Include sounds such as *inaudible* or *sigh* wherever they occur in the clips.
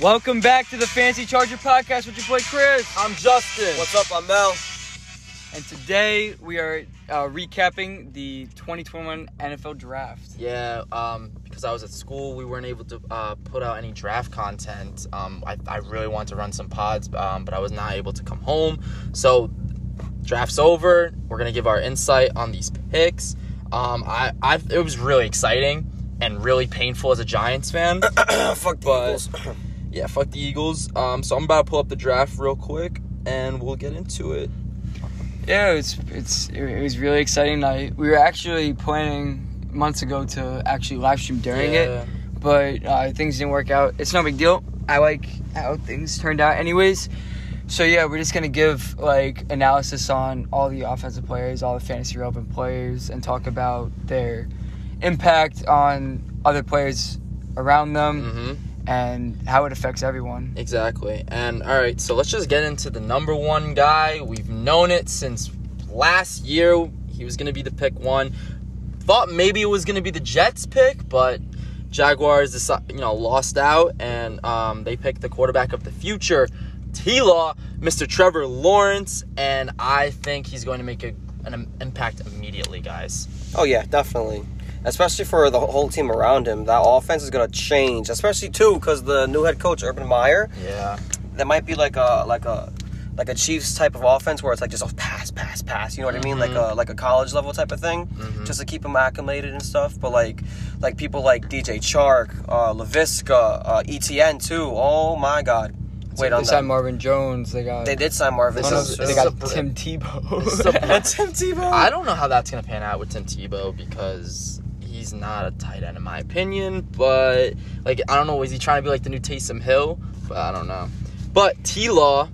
Welcome back to the Fantasy Charger Podcast with your boy Chris. I'm Justin. What's up? I'm Mel. And today we are uh, recapping the 2021 NFL Draft. Yeah, um, because I was at school, we weren't able to uh, put out any draft content. Um, I, I really wanted to run some pods, um, but I was not able to come home. So, draft's over. We're gonna give our insight on these picks. Um, I, I, it was really exciting and really painful as a Giants fan. *coughs* Fuck the But- Eagles. *coughs* *coughs* yeah, fuck the Eagles. Um, so I'm about to pull up the draft real quick, and we'll get into it. Yeah, it's it's it was really exciting night. We were actually planning months ago to actually live stream during Yeah. it, but uh, things didn't work out. It's no big deal. I like how things turned out, anyways. So yeah, we're just gonna give like analysis on all the offensive players, all the fantasy relevant players, and talk about their impact on other players around them Mm-hmm. And how it affects everyone. Exactly. And all right, so let's just get into the number one guy. We've known it since last year. He was going to be the pick one. Thought maybe it was going to be the Jets pick, but Jaguars, deci- you know, lost out, and um, they picked the quarterback of the future, T Law, Mr. Trevor Lawrence, and I think he's going to make a, an impact immediately, guys. Oh yeah, definitely. Especially for the whole team around him, that offense is gonna change. Especially too, because the new head coach Urban Meyer, Yeah. that might be like a like a like a Chiefs type of offense where it's like just a pass, pass, pass. You know what I mean? Like a like a college level type of thing, just to keep him acclimated and stuff. But like like people like DJ Chark, uh, Laviska, uh, Etienne too. Oh my God! Wait they on signed that. Marvin Jones. They got They did sign Marvin. This one is- they got Tim Tebow. this *laughs* *laughs* Tim Tebow. I don't know how that's gonna pan out with Tim Tebow because he's not a tight end in my opinion. But like I don't know, is he trying to be like the new Taysom Hill? But I don't know. But T Law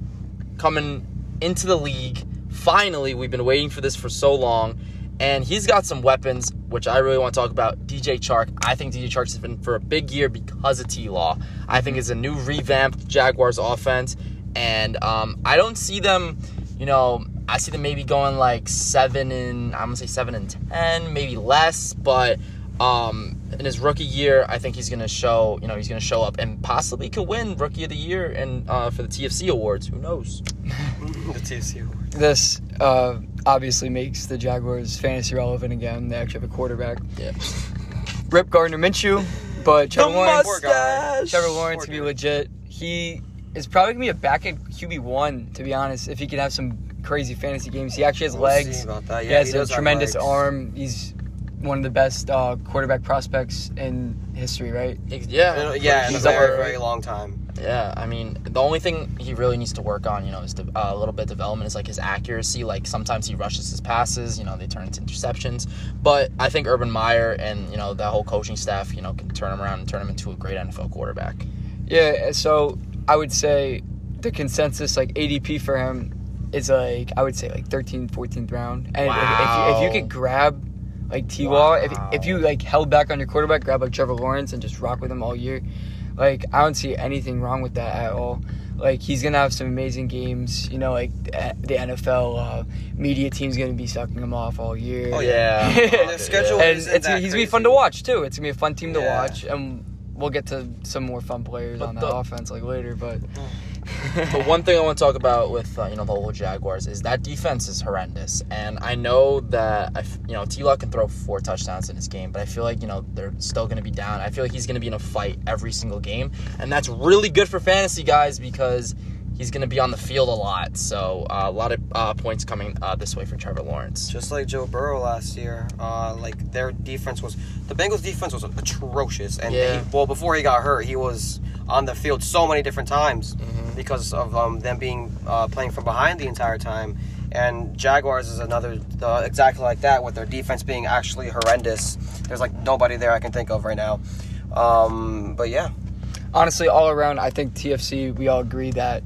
coming into the league. Finally, we've been waiting for this for so long. And he's got some weapons, which I really want to talk about. DJ Chark. I think DJ Chark has been for a big year because of T Law. I think it's a new revamped Jaguars offense. And um, I don't see them, you know, I see them maybe going like seven and I'm gonna say seven and ten, maybe less. But um, in his rookie year, I think he's gonna show, you know, he's gonna show up and possibly could win Rookie of the Year and uh, for the TFC awards. Who knows? *laughs* the TFC. awards. this uh, obviously makes the Jaguars fantasy relevant again. They actually have a quarterback. Yeah. Rip Gardner Minshew, but Trevor Lawrence, Poor guy. Trevor Lawrence Poor to be legit. He is probably gonna be a back at QB one, to be honest. If he can have some crazy fantasy games, he actually has We'll legs. see about that. he has he a tremendous arm. He's one of the best uh, quarterback prospects in history, right? Yeah, Yeah, in a very, very long time. Yeah, I mean, the only thing he really needs to work on, you know, is de- uh, a little bit of development is like his accuracy. Like sometimes he rushes his passes, you know, they turn into interceptions. But I think Urban Meyer and you know that whole coaching staff, you know, can turn him around and turn him into a great NFL quarterback. Yeah, so I would say the consensus like ADP for him is like I would say like 13th, 14th round. And if- if, you, if you could grab like T Law, if, Wow. if you like held back on your quarterback, grab like Trevor Lawrence and just rock with him all year, like I don't see anything wrong with that at all. Like he's gonna have some amazing games. You know, like the the NFL uh, media team's gonna be sucking him off all year. Oh, yeah. *laughs* Their schedule and isn't it's that he's gonna be fun to watch too. It's gonna be a fun team to Yeah. watch, and we'll get to some more fun players But on that the- offense like later. But But one thing I want to talk about with uh, you know the whole Jaguars is that defense is horrendous, and I know that I f- you know T. Law can throw four touchdowns in his game, but I feel like you know they're still going to be down. I feel like he's going to be in a fight every single game, and that's really good for fantasy guys because he's going to be on the field a lot. So uh, a lot of uh, points coming uh, this way for Trevor Lawrence. Just like Joe Burrow last year, uh, like their defense was the Bengals' defense was atrocious, and Yeah. he, well before he got hurt, he was on the field so many different times because of um, them being uh, playing from behind the entire time. And Jaguars is another uh, exactly like that, with their defense being actually horrendous. There's like nobody there I can think of right now. Um, but yeah, honestly, all around, I think TFC we all agree that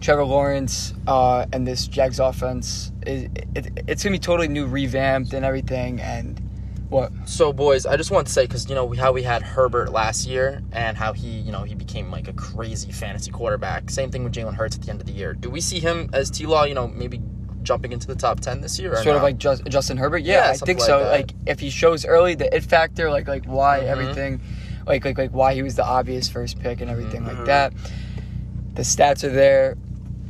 Trevor Lawrence uh, and this Jags offense is it, it's gonna be totally new, revamped, and everything. And what? So, boys, I just want to say because you know how we had Herbert last year and how he, you know, he became like a crazy fantasy quarterback. Same thing with Jalen Hurts at the end of the year. Do we see him as T. Law? You know, maybe jumping into the top ten this year? Or Sort of like Just, Justin Herbert. Yeah, Yeah, I think like so. that. Like if he shows early the it factor, like like why Mhm. everything. Like like like why he was the obvious first pick and everything Mhm. like that. The stats are there.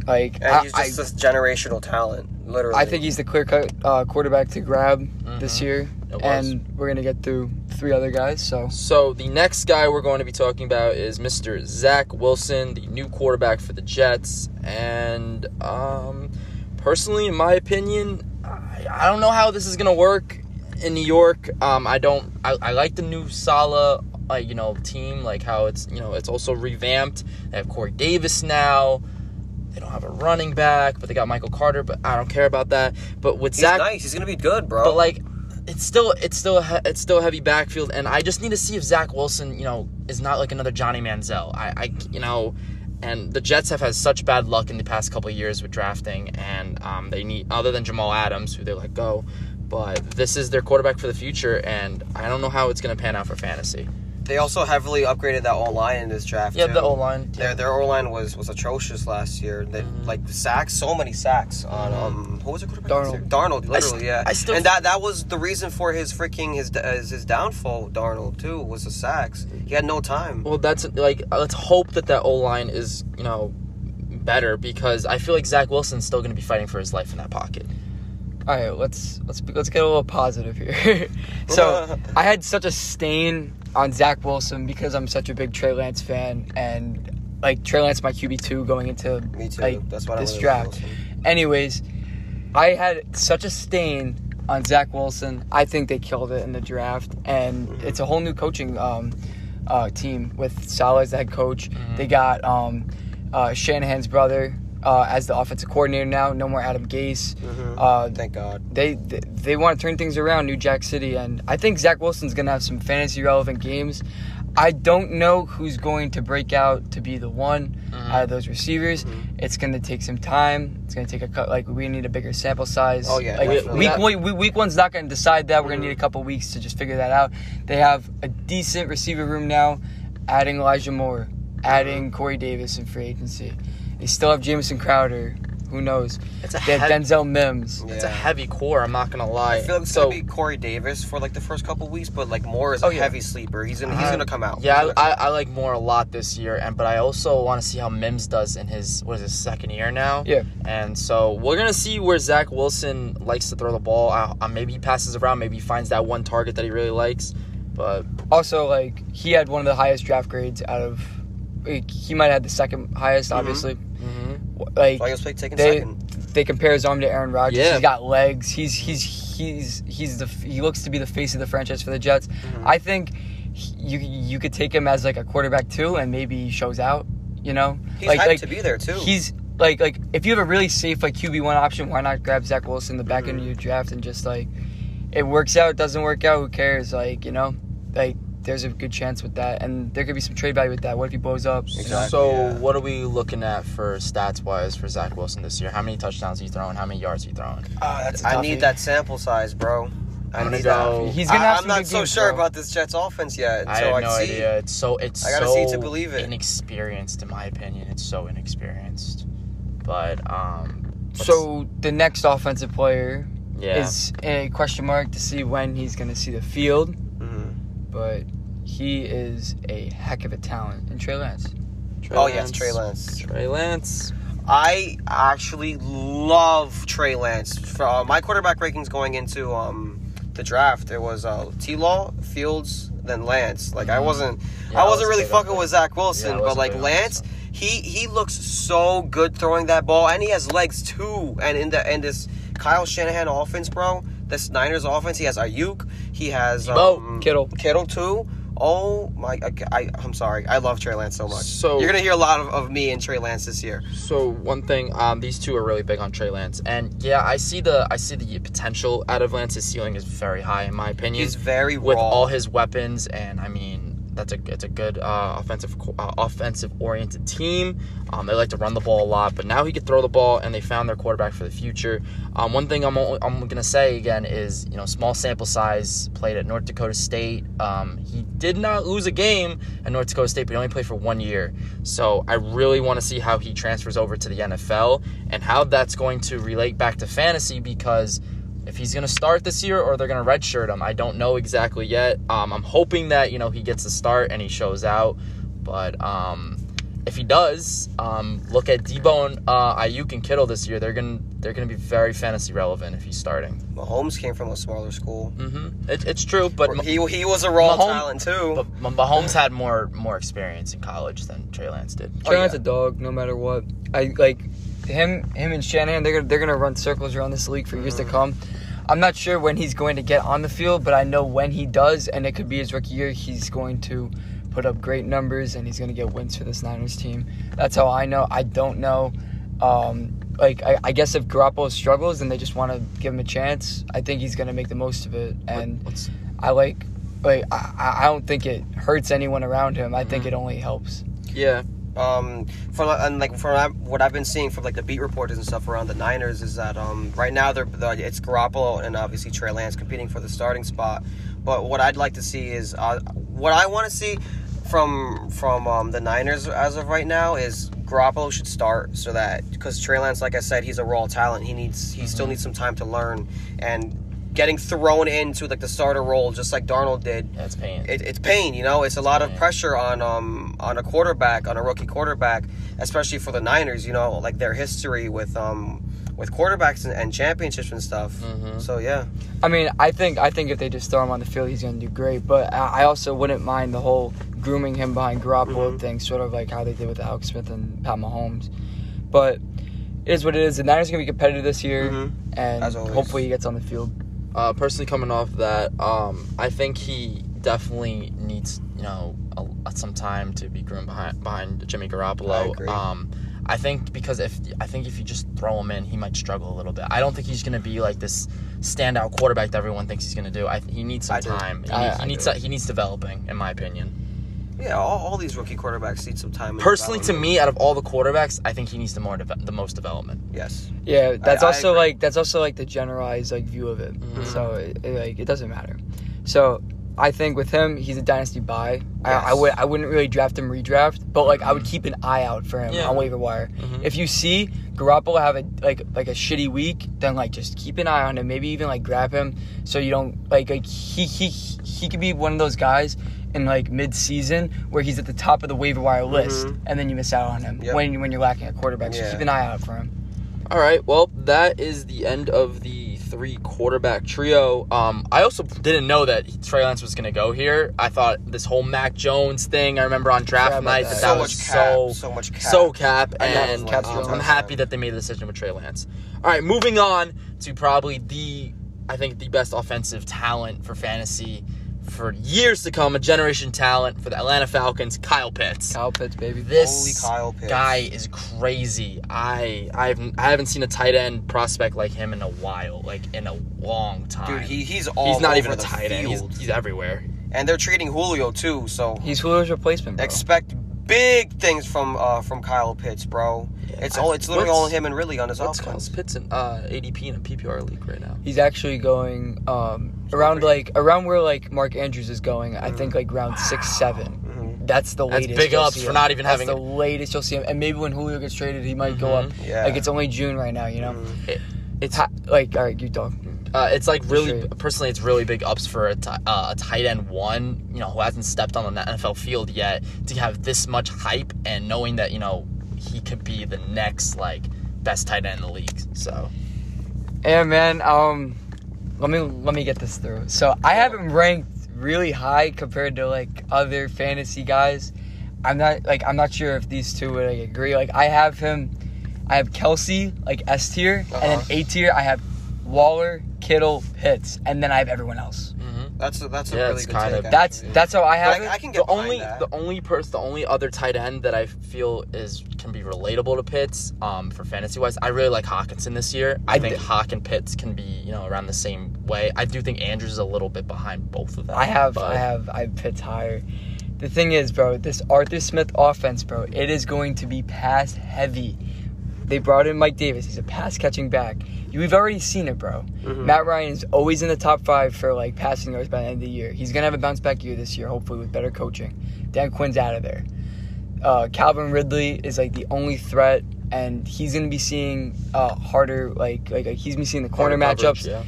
Like And I, he's I, just this generational talent, literally. I think he's the clear cut uh, quarterback to grab this Mhm. year, and we're gonna get through three other guys. So So the next guy we're going to be talking about is Mr. Zach Wilson, the new quarterback for the Jets. And um, personally, in my opinion, I, I don't know how this is gonna work in New York. Um, I don't. I, I like the new Saleh, like you know, team. Like how it's you know it's also revamped. They have Corey Davis now. They don't have a running back, but they got Michael Carter. But I don't care about that. But with he's Zach, nice. He's gonna be good, bro. but like, it's still it's still a it's still a heavy backfield, and I just need to see if Zach Wilson, you know, is not like another Johnny Manziel. I, I you know, and the Jets have had such bad luck in the past couple of years with drafting, and um, they need other than Jamal Adams, who they let go. But this is their quarterback for the future, and I don't know how it's going to pan out for fantasy. They also heavily upgraded that O line in this draft. Yeah, too. the O line. Their their O line was was atrocious last year. They Mhm. like sacks, so many sacks on um who was it? Darnold. Darnold, literally, st- yeah. I still- and that that was the reason for his freaking his his, his downfall. Darnold too was the sacks. He had no time. Well, that's like let's hope that that O line is you know better because I feel like Zach Wilson's still going to be fighting for his life in that pocket. All right, let's let's let's get a little positive here. *laughs* so *laughs* I had such a stain on Zach Wilson because I'm such a big Trey Lance fan, and like Trey Lance, my QB two going into Me too. like That's why this draft. Anyways, I had such a stain on Zach Wilson. I think they killed it in the draft, and Mm-hmm. it's a whole new coaching um, uh, team with Saleh as the head coach. Mhm. They got um, uh, Shanahan's brother uh, as the offensive coordinator now. No more Adam Gase. Mhm. Uh, Thank God. they they, they want to turn things around, New Jack City, and I think Zach Wilson's gonna have some fantasy relevant games. I don't know who's going to break out to be the one out of those receivers. Mhm. It's gonna take some time. It's gonna take a cut. Like we need a bigger sample size. Oh, yeah, like week one, week, week one's not gonna decide that. We're gonna Mhm. need a couple weeks to just figure that out. They have a decent receiver room now, adding Elijah Moore, adding Mm-hmm. Corey Davis in free agency. They still have Jamison Crowder. Who knows? It's a They have heavy, Denzel Mims. it's a heavy core. I'm not gonna lie. I feel like it's so gonna be Corey Davis for like the first couple weeks, but like Moore is a Oh, yeah. heavy sleeper. He's gonna he's Uh, gonna come out. yeah, gonna come I, I, I like Moore a lot this year, and but I also want to see how Mims does in his what is his second year now. Yeah. And so we're gonna see where Zach Wilson likes to throw the ball. Uh, uh, maybe he passes around. Maybe he finds that one target that he really likes. But Also, like he had one of the highest draft grades out of. Like, he might have had the second highest, Mhm. obviously. Mhm. Like So I was taking they second. they compare his arm to Aaron Rodgers. Yeah. He's got legs. He's he's he's he's the he looks to be the face of the franchise for the Jets. Mhm. I think he- you you could take him as like a quarterback too, and maybe he shows out. You know, He's like hyped like to be there too. he's like like if you have a really safe like QB one option, why not grab Zach Wilson in the back end of Mhm. your draft and just like it works out, doesn't work out, who cares? Like you know, like there's a good chance with that, and there could be some trade value with that. What if he blows up? Exactly, so yeah. what are we looking at for stats wise for Zach Wilson this year? How many touchdowns he throwing? How many yards he throwing? Ah, that's a I need that sample size, bro. I I'm gonna need go- that. He's gonna have I, am not so games, sure bro. about this Jets offense yet. I have no see. idea. It's so it's I gotta so see to believe it. inexperienced in my opinion. It's so inexperienced. But um So the next offensive player yeah. is a question mark to see when he's going to see the field, Mhm. but he is a heck of a talent in Trey Lance. Trey Oh yes, Trey Lance. Trey Lance. I actually love Trey Lance. For, uh, my quarterback rankings going into um, the draft, it was uh, T. Law, Fields, then Lance. Like I Mhm. wasn't, Yeah, I wasn't was really fucking with Zach Wilson, I but like Lance, Wilson. he he looks so good throwing that ball, and he has legs too. And in the in this Kyle Shanahan offense, bro, this Niners offense, he has Aiyuk, he has Debo. um, Kittle. Kittle too. Oh my! I, I, I'm sorry. I love Trey Lance so much. So- you're gonna hear a lot of, of me and Trey Lance this year. So one thing, um, these two are really big on Trey Lance, and yeah, I see the I see the potential out of Lance. His ceiling is very high, in my opinion. He's very with all his weapons, and I mean that's a it's a good uh, offensive uh, offensive oriented team. Um, they like to run the ball a lot, but now he could throw the ball, and they found their quarterback for the future. Um, one thing I'm I'm gonna say again is you know small sample size. Played at North Dakota State. Um, he did not lose a game at North Dakota State, but he only played for one year. So I really want to see how he transfers over to the NFL and how that's going to relate back to fantasy because if he's gonna start this year or they're gonna redshirt him. I don't know exactly yet. Um, I'm hoping that you know he gets a start and he shows out, but um, if he does, um, look at Debo and uh, Aiyuk and Kittle this year. They're gonna they're gonna be very fantasy relevant if he's starting. Mahomes came from a smaller school. Mm-hmm. It, it's true, but Ma- he he was a raw Mahomes- talent too. but Ma- Mahomes had more more experience in college than Trey Lance did. Oh, Trey Lance yeah. a dog, no matter what. I like him. Him and Shanahan. They're gonna they're gonna run circles around this league for years to Mhm. come. I'm not sure when he's going to get on the field, but I know when he does, and it could be his rookie year. He's going to put up great numbers, and he's going to get wins for this Niners team. That's how I know. I don't know. Um, like I, I guess if Garoppolo struggles and they just want to give him a chance, I think he's going to make the most of it. And What's- I like. Like I, I don't think it hurts anyone around him. I think Mhm. it only helps. yeah, um from and like from what I've been seeing from like the beat reporters and stuff around the Niners is that um right now they're, they it's Garoppolo and obviously Trey Lance competing for the starting spot. But what I'd like to see is uh, what I want to see from from um, the Niners as of right now is Garoppolo should start so that because Trey Lance, like I said, he's a raw talent. He needs he still needs some time to learn and getting thrown into like the starter role just like Darnold did yeah, it's pain. it, it's pain. You know, it's a lot of pressure on um on a quarterback, on a rookie quarterback, especially for the Niners. You know, like their history with um with quarterbacks and, and championships and stuff. Mhm. So yeah, I mean, I think I think if they just throw him on the field, he's going to do great. But I I also wouldn't mind the whole grooming him behind Garoppolo Mhm. thing, sort of like how they did with Alex Smith and Pat Mahomes. But it is what it is. The Niners are going to be competitive this year, Mhm. and hopefully he gets on the field. Uh, personally coming off that, um, I think he definitely needs you know a, some time to be groomed behind behind Jimmy Garoppolo. I agree. Um, I think because if I think if you just throw him in, he might struggle a little bit. I don't think he's gonna be like this standout quarterback that everyone thinks he's gonna do. I he needs some I do. time. He, I- he needs he needs developing, in my opinion. Yeah. All, all these rookie quarterbacks need some time. Personally, to me, out of all the quarterbacks, I think he needs the more deve- the most development. yes. Yeah, that's I also agree. like that's also like the generalized like view of it. Mhm. So it, it, like it doesn't matter. So I think with him, he's a dynasty buy. I, I Yes. would I wouldn't really draft him redraft, but like I would Mhm. keep an eye out for him Yeah. on waiver wire. Mhm. If you see Garoppolo have a like like a shitty week, then like just keep an eye on him. Maybe even like grab him so you don't like like he he he could be one of those guys in like mid season where he's at the top of the waiver wire list Mhm. and then you miss out on him Yep. when when you're lacking a quarterback. So Yeah. keep an eye out for him. All right, well, that is the end of the three quarterback trio. Um, I also didn't know that Trey Lance was going to go here. I thought this whole Mac Jones thing. I remember on draft about night that. that, so that was cap. so So much cap. so cap, and Cap's um, I'm happy that they made the decision with Trey Lance. All right, moving on to probably the I think the best offensive talent for fantasy for years to come, a generation talent for the Atlanta Falcons, Kyle Pitts. Kyle Pitts, baby. This Holy Kyle Pitts. guy is crazy. I I haven't I haven't seen a tight end prospect like him in a while, like in a long time. Dude, he, he's all he's not over even a the tight end. He's, he's everywhere. and they're treating Julio too. So He's Julio's replacement, bro. expect big things from uh from Kyle Pitts, bro. It's all it's literally all him and really on his What's Kyle offense. Pitts in uh, ADP in a PPR league right now? He's actually going um, around like around where like Mark Andrews is going. I think like round six, *sighs* seven. Mhm. That's the That's latest. big you'll ups see for him. not even That's having the a- latest you'll see him. And maybe when Julio gets traded, he might go up. Yeah. Like it's only June right now, you know. Mhm. It's Ha- like all right, you talk. uh, it's like really Sure. personally, it's really big ups for a uh, a tight end one, you know, who hasn't stepped on the NFL field yet to have this much hype and knowing that you know he could be the next like best tight end in the league. So Yeah, man. Um, let me let me get this through. So I have him ranked really high compared to like other fantasy guys. I'm not like I'm not sure if these two would like, agree. Like I have him, I have Kelce like S tier, and then Uh-huh. A tier I have Waller, Kittle, Pitts, and then I have everyone else. That's a, that's a Yeah, really it's good kind take, of- That's actually. that's how I have But it. I, I can the get behind only that. the only person the only other tight end that I feel is can be relatable to Pitts um, for fantasy wise. I really like Hockenson this year. I, I think d- Hawk and Pitts can be you know around the same way. I do think Andrews is a little bit behind both of them. I have but- I have I have Pitts higher. The thing is, bro, this Arthur Smith offense, bro, it is going to be pass heavy. They brought in Mike Davis. He's a pass catching back. We've already seen it, bro. Mhm. Matt Ryan is always in the top five for like passing yards by the end of the year. He's gonna have a bounce back year this year, hopefully with better coaching. Dan Quinn's out of there. Uh, Calvin Ridley is like the only threat, and he's gonna be seeing uh, harder like like like, he's gonna be seeing the corner Harder coverage, matchups. Yeah.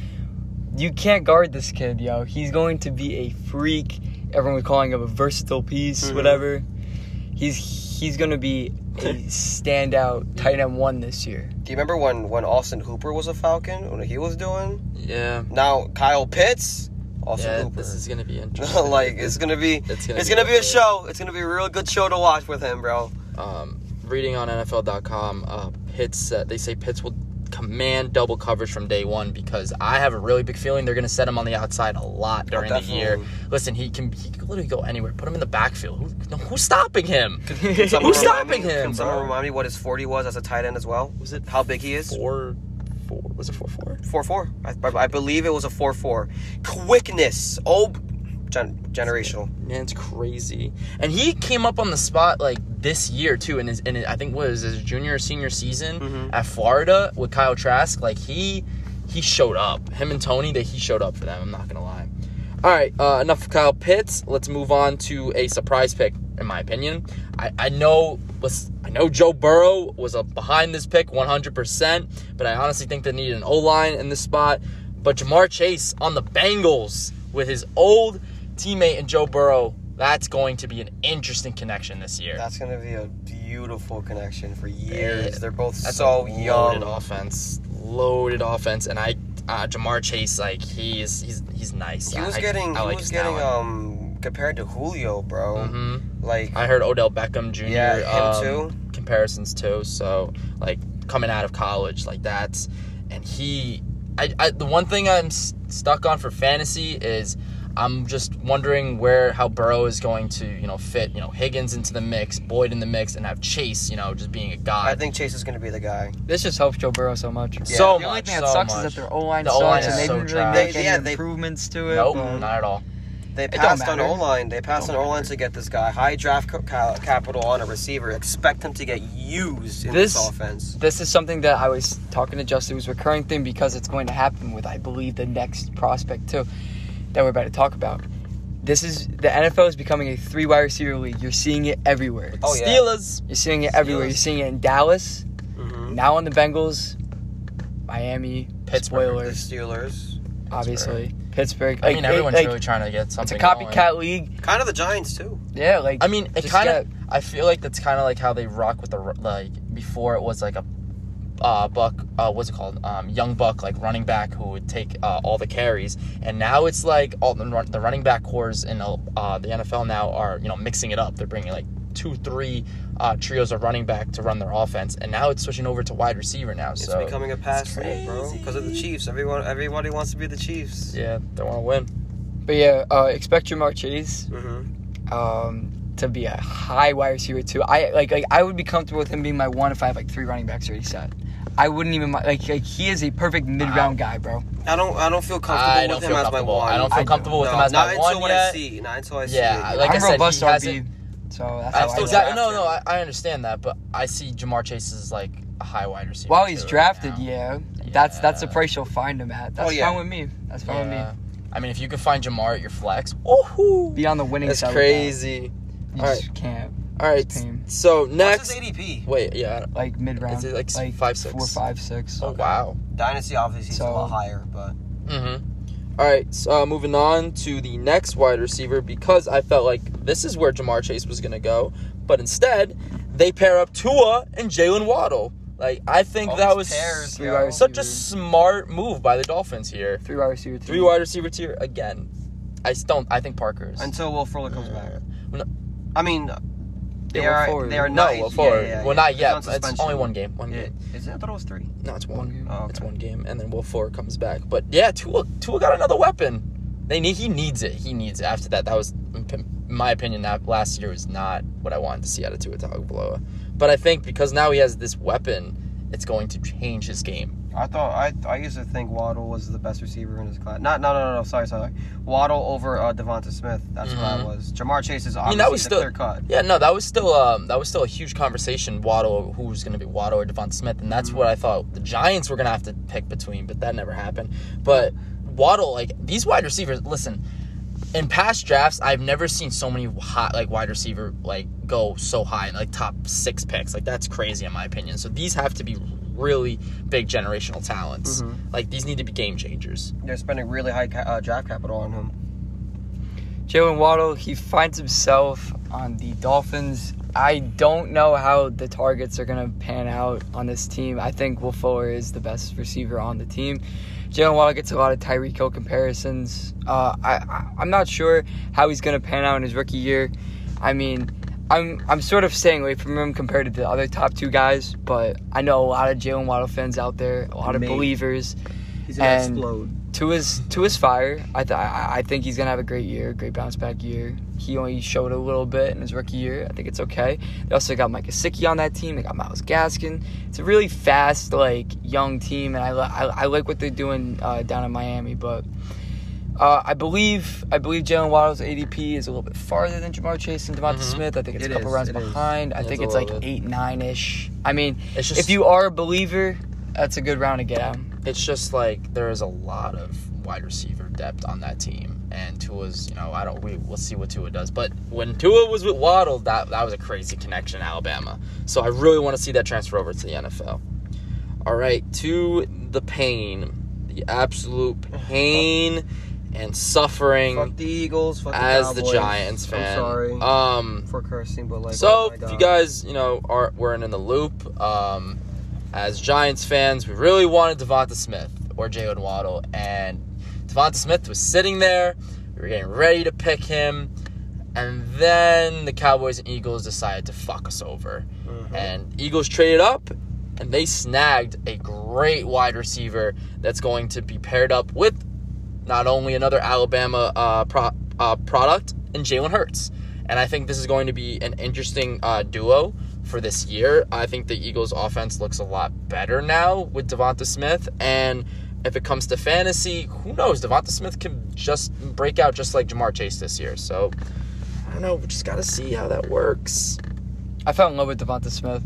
You can't guard this kid, yo. He's going to be a freak. Everyone was calling him a versatile piece, Mhm. whatever. He's he's gonna be a *laughs* standout tight end one this year. Do you remember when when Austin Hooper was a Falcon? What he was doing? Yeah. Now Kyle Pitts, Austin yeah, Hooper. this is gonna be *laughs* interesting. like it's gonna be It's gonna it's be gonna be a show. It's gonna be a real good show to watch with him, bro. um, reading on NFL.com, uh, Pitts. Uh, they say Pitts will command double coverage from day one because I have a really big feeling they're going to set him on the outside a lot during the year. Listen, he can he can literally go anywhere. Put him in the backfield. Who, no, who's stopping him? *laughs* Can Who's stopping me- him, Can someone bro? remind me what his forty was as a tight end as well? Was it How big he is? four? Four? Was it four four? Four four. I, I, I believe it was a four four. Quickness. Oh, gen- generational. Man, it's crazy. And he came up on the spot like this year too, in his, in his, I think what was his junior or senior season Mhm. at Florida with Kyle Trask. Like he he showed up. Him and Toney, that he showed up for them. I'm not gonna lie. All right, uh, enough of Kyle Pitts. Let's move on to a surprise pick, in my opinion. I, I know let's, I know Joe Burrow was uh behind this pick 100%, but I honestly think they needed an O line in this spot. But Ja'Marr Chase on the Bengals with his old teammate and Joe Burrow, that's going to be an interesting connection this year. That's gonna be a beautiful connection for years. Yeah. They're both That's so young. offense, loaded offense, and I uh, Ja'Marr Chase like he's he's he's nice. He was I- getting I he like was getting talent. um compared to Julio, bro. Mhm. Like I heard Odell Beckham Jr. Yeah, him um, too. Comparisons too. So like coming out of college, like that's and he. I, I the one thing I'm s- stuck on for fantasy is I'm just wondering where how Burrow is going to you know fit you know Higgins into the mix, Boyd in the mix, and have Chase you know just being a god. I think Chase is gonna be the guy. This just helps Joe Burrow so much. So the only much, thing that so sucks much. is that their O line The O-line is and they so didn't really make They- any yeah, they- improvements to it. nope, but- not at all. They don't passed on. O line. They passed on O line to get this guy. High draft ca- ca- capital on a receiver. Expect him to get used in this, This- offense. This is something that I was talking to Justin. It was a recurring thing because it's going to happen with, I believe, the next prospect too that we're about to talk about. This is the NFL is becoming a three wide receiver league. You're seeing it everywhere. Oh, yeah. Steelers. You're seeing it everywhere. Steelers. You're seeing it in Dallas, Mm-hmm. now on the Bengals, Miami, Pittsburgh. The Steelers. obviously Pittsburgh. I Like, mean, it- everyone's like, really trying to get something. It's a copycat league. Kind of the Giants too. Yeah, like I mean, it kind of. I feel like that's kind of like how they rock with the like before it was like a uh, buck. Uh, what's it called? Um, young buck, like running back who would take uh, all the carries, and now it's like all the, run, the running back cores in uh, the NFL now are you know mixing it up. They're bringing like two, three uh, trios of running back to run their offense, and now it's switching over to wide receiver now. It's So becoming a pass it's league, bro. Because of the Chiefs. Everyone, everybody wants to be the Chiefs. yeah, they want to win. But yeah, uh, expect Ja'Marr Chase Mm-hmm. um, to be a high wide receiver too. I like like I would be comfortable with him being my one if I have like three running backs already set. I wouldn't even like like he is a perfect mid round guy, bro. I don't. I don't feel comfortable I with don't him feel as my comfortable. one. I don't feel I- comfortable with no, him as not my until one what yet. I see. Not until I see. Yeah, it. like I'm I said, robust he RB, hasn't- so that's I how I still like draft it. no, no. I, I understand that, but I see Ja'Marr Chase as like a high wide receiver. While he's drafted, right now. yeah, that's that's the price you'll find him at. That's Oh, yeah. fine with me. That's fine with Yeah. I mean, if you can find Ja'Marr at your flex, oh. Be on the winning that's side. crazy. You All just can't. All right, Just pay him. so What's next, his ADP? wait, yeah, like mid round. Is it like five, six? Four, five, six. oh wow. Dynasty obviously is a So- lot higher, but Mm-hmm. All right, so uh, moving on to the next wide receiver because I felt like this is where Ja'Marr Chase was gonna go, but instead they pair up Tua and Jaylen Waddle. Like I think All that was pairs, yo. such a smart move by the Dolphins here. Three wide receiver. Three wide receiver tier again. I just don't. I think Parker's. until Will Fuller comes back. No- I mean, they are. They are no, not. well, yeah, forward. yeah, yeah, well, not yet. on It's only one game. One game. Is it? I thought it was three. No, it's one. One game. Oh, It's one game, and then Will Fuller comes back. But yeah, Tua, Tua got another weapon. They need. He needs it. He needs it. After that, that was, in my opinion, that last year was not what I wanted to see out of Tua Tagovailoa. But I think because now he has this weapon, it's going to change his game. I thought I I used to think Waddle was the best receiver in his class. Not no no no, no sorry sorry. Waddle over uh, Devonta Smith. That's what I was. Ja'Marr Chase is I mean, that was the still- clear cut. Yeah, no, that was still um, that was still a huge conversation. Waddle, who was going to be Waddle or Devonta Smith, and that's Mhm. what I thought the Giants were going to have to pick between, but that never happened. But Waddle, like these wide receivers, listen. In past drafts, I've never seen so many hot like wide receiver like go so high, like top six picks. Like that's crazy in my opinion. So these have to be really big generational talents. Mhm. Like these need to be game changers. They're spending really high ca- uh, draft capital on him. Jaylen Waddle, he finds himself on the Dolphins. I don't know how the targets are going to pan out on this team. I think Will Fuller is the best receiver on the team. Jaylen Waddle gets a lot of Tyreek Hill comparisons. Uh, I, I I'm not sure how he's going to pan out in his rookie year. I mean, I'm I'm sort of staying away from him compared to the other top two guys, but I know a lot of Jaylen Waddle fans out there, a lot of Me. believers. He's gonna And- explode. To his to his fire, I th- I think he's gonna have a great year, great bounce back year. He only showed a little bit in his rookie year. I think it's okay. They also got Mike Gesicki on that team. They got Myles Gaskin. It's a really fast, like young team, and I li- I, I like what they're doing uh, down in Miami. But uh, I believe I believe Jaylen Waddle's ADP is a little bit farther than Ja'Marr Chase and Devonta Mhm. Smith. I think it's It a couple is, rounds it is. behind. I think it's it's like bit. eight nine ish. I mean, just if you are a believer, that's a good round to get him. it's just like there is a lot of wide receiver depth on that team, and Tua's. You know, I don't. We we'll see what Tua does, but when Tua was with Waddle, that that was a crazy connection, in Alabama. So I really want to see that transfer over to the NFL. All right, to the pain, the absolute pain and suffering Fuck the Eagles. Fuck the as the Giants fan. I'm sorry Um, for cursing, but like. so oh if you guys, you know, aren't weren't in the loop, um, as Giants fans, we really wanted Devonta Smith or Jaylen Waddle, and Devonta Smith was sitting there. We were getting ready to pick him, and then the Cowboys and Eagles decided to fuck us over. Mhm. And Eagles traded up, and they snagged a great wide receiver that's going to be paired up with not only another Alabama uh, pro- uh, product and Jalen Hurts. And I think this is going to be an interesting uh, duo for this year. I think the Eagles' offense looks a lot better now with Devonta Smith. And if it comes to fantasy, who knows? Devonta Smith can just break out just like Ja'Marr Chase this year. So I don't know. We just got to see how that works. I fell in love with Devonta Smith.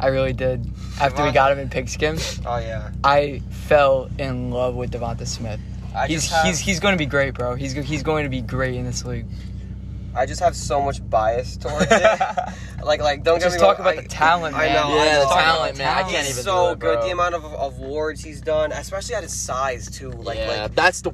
I really did. After we got him in Pigskin, Oh yeah. I fell in love with Devonta Smith. I he's have, he's he's going to be great, bro. He's he's going to be great in this league. I just have so much bias towards it. *laughs* like like don't Just get me talk wrong, about I- the talent, I know. Yeah, I the talent, man. I can't He's even so good. The amount of, of awards he's done, especially at his size too. Like yeah, like that's the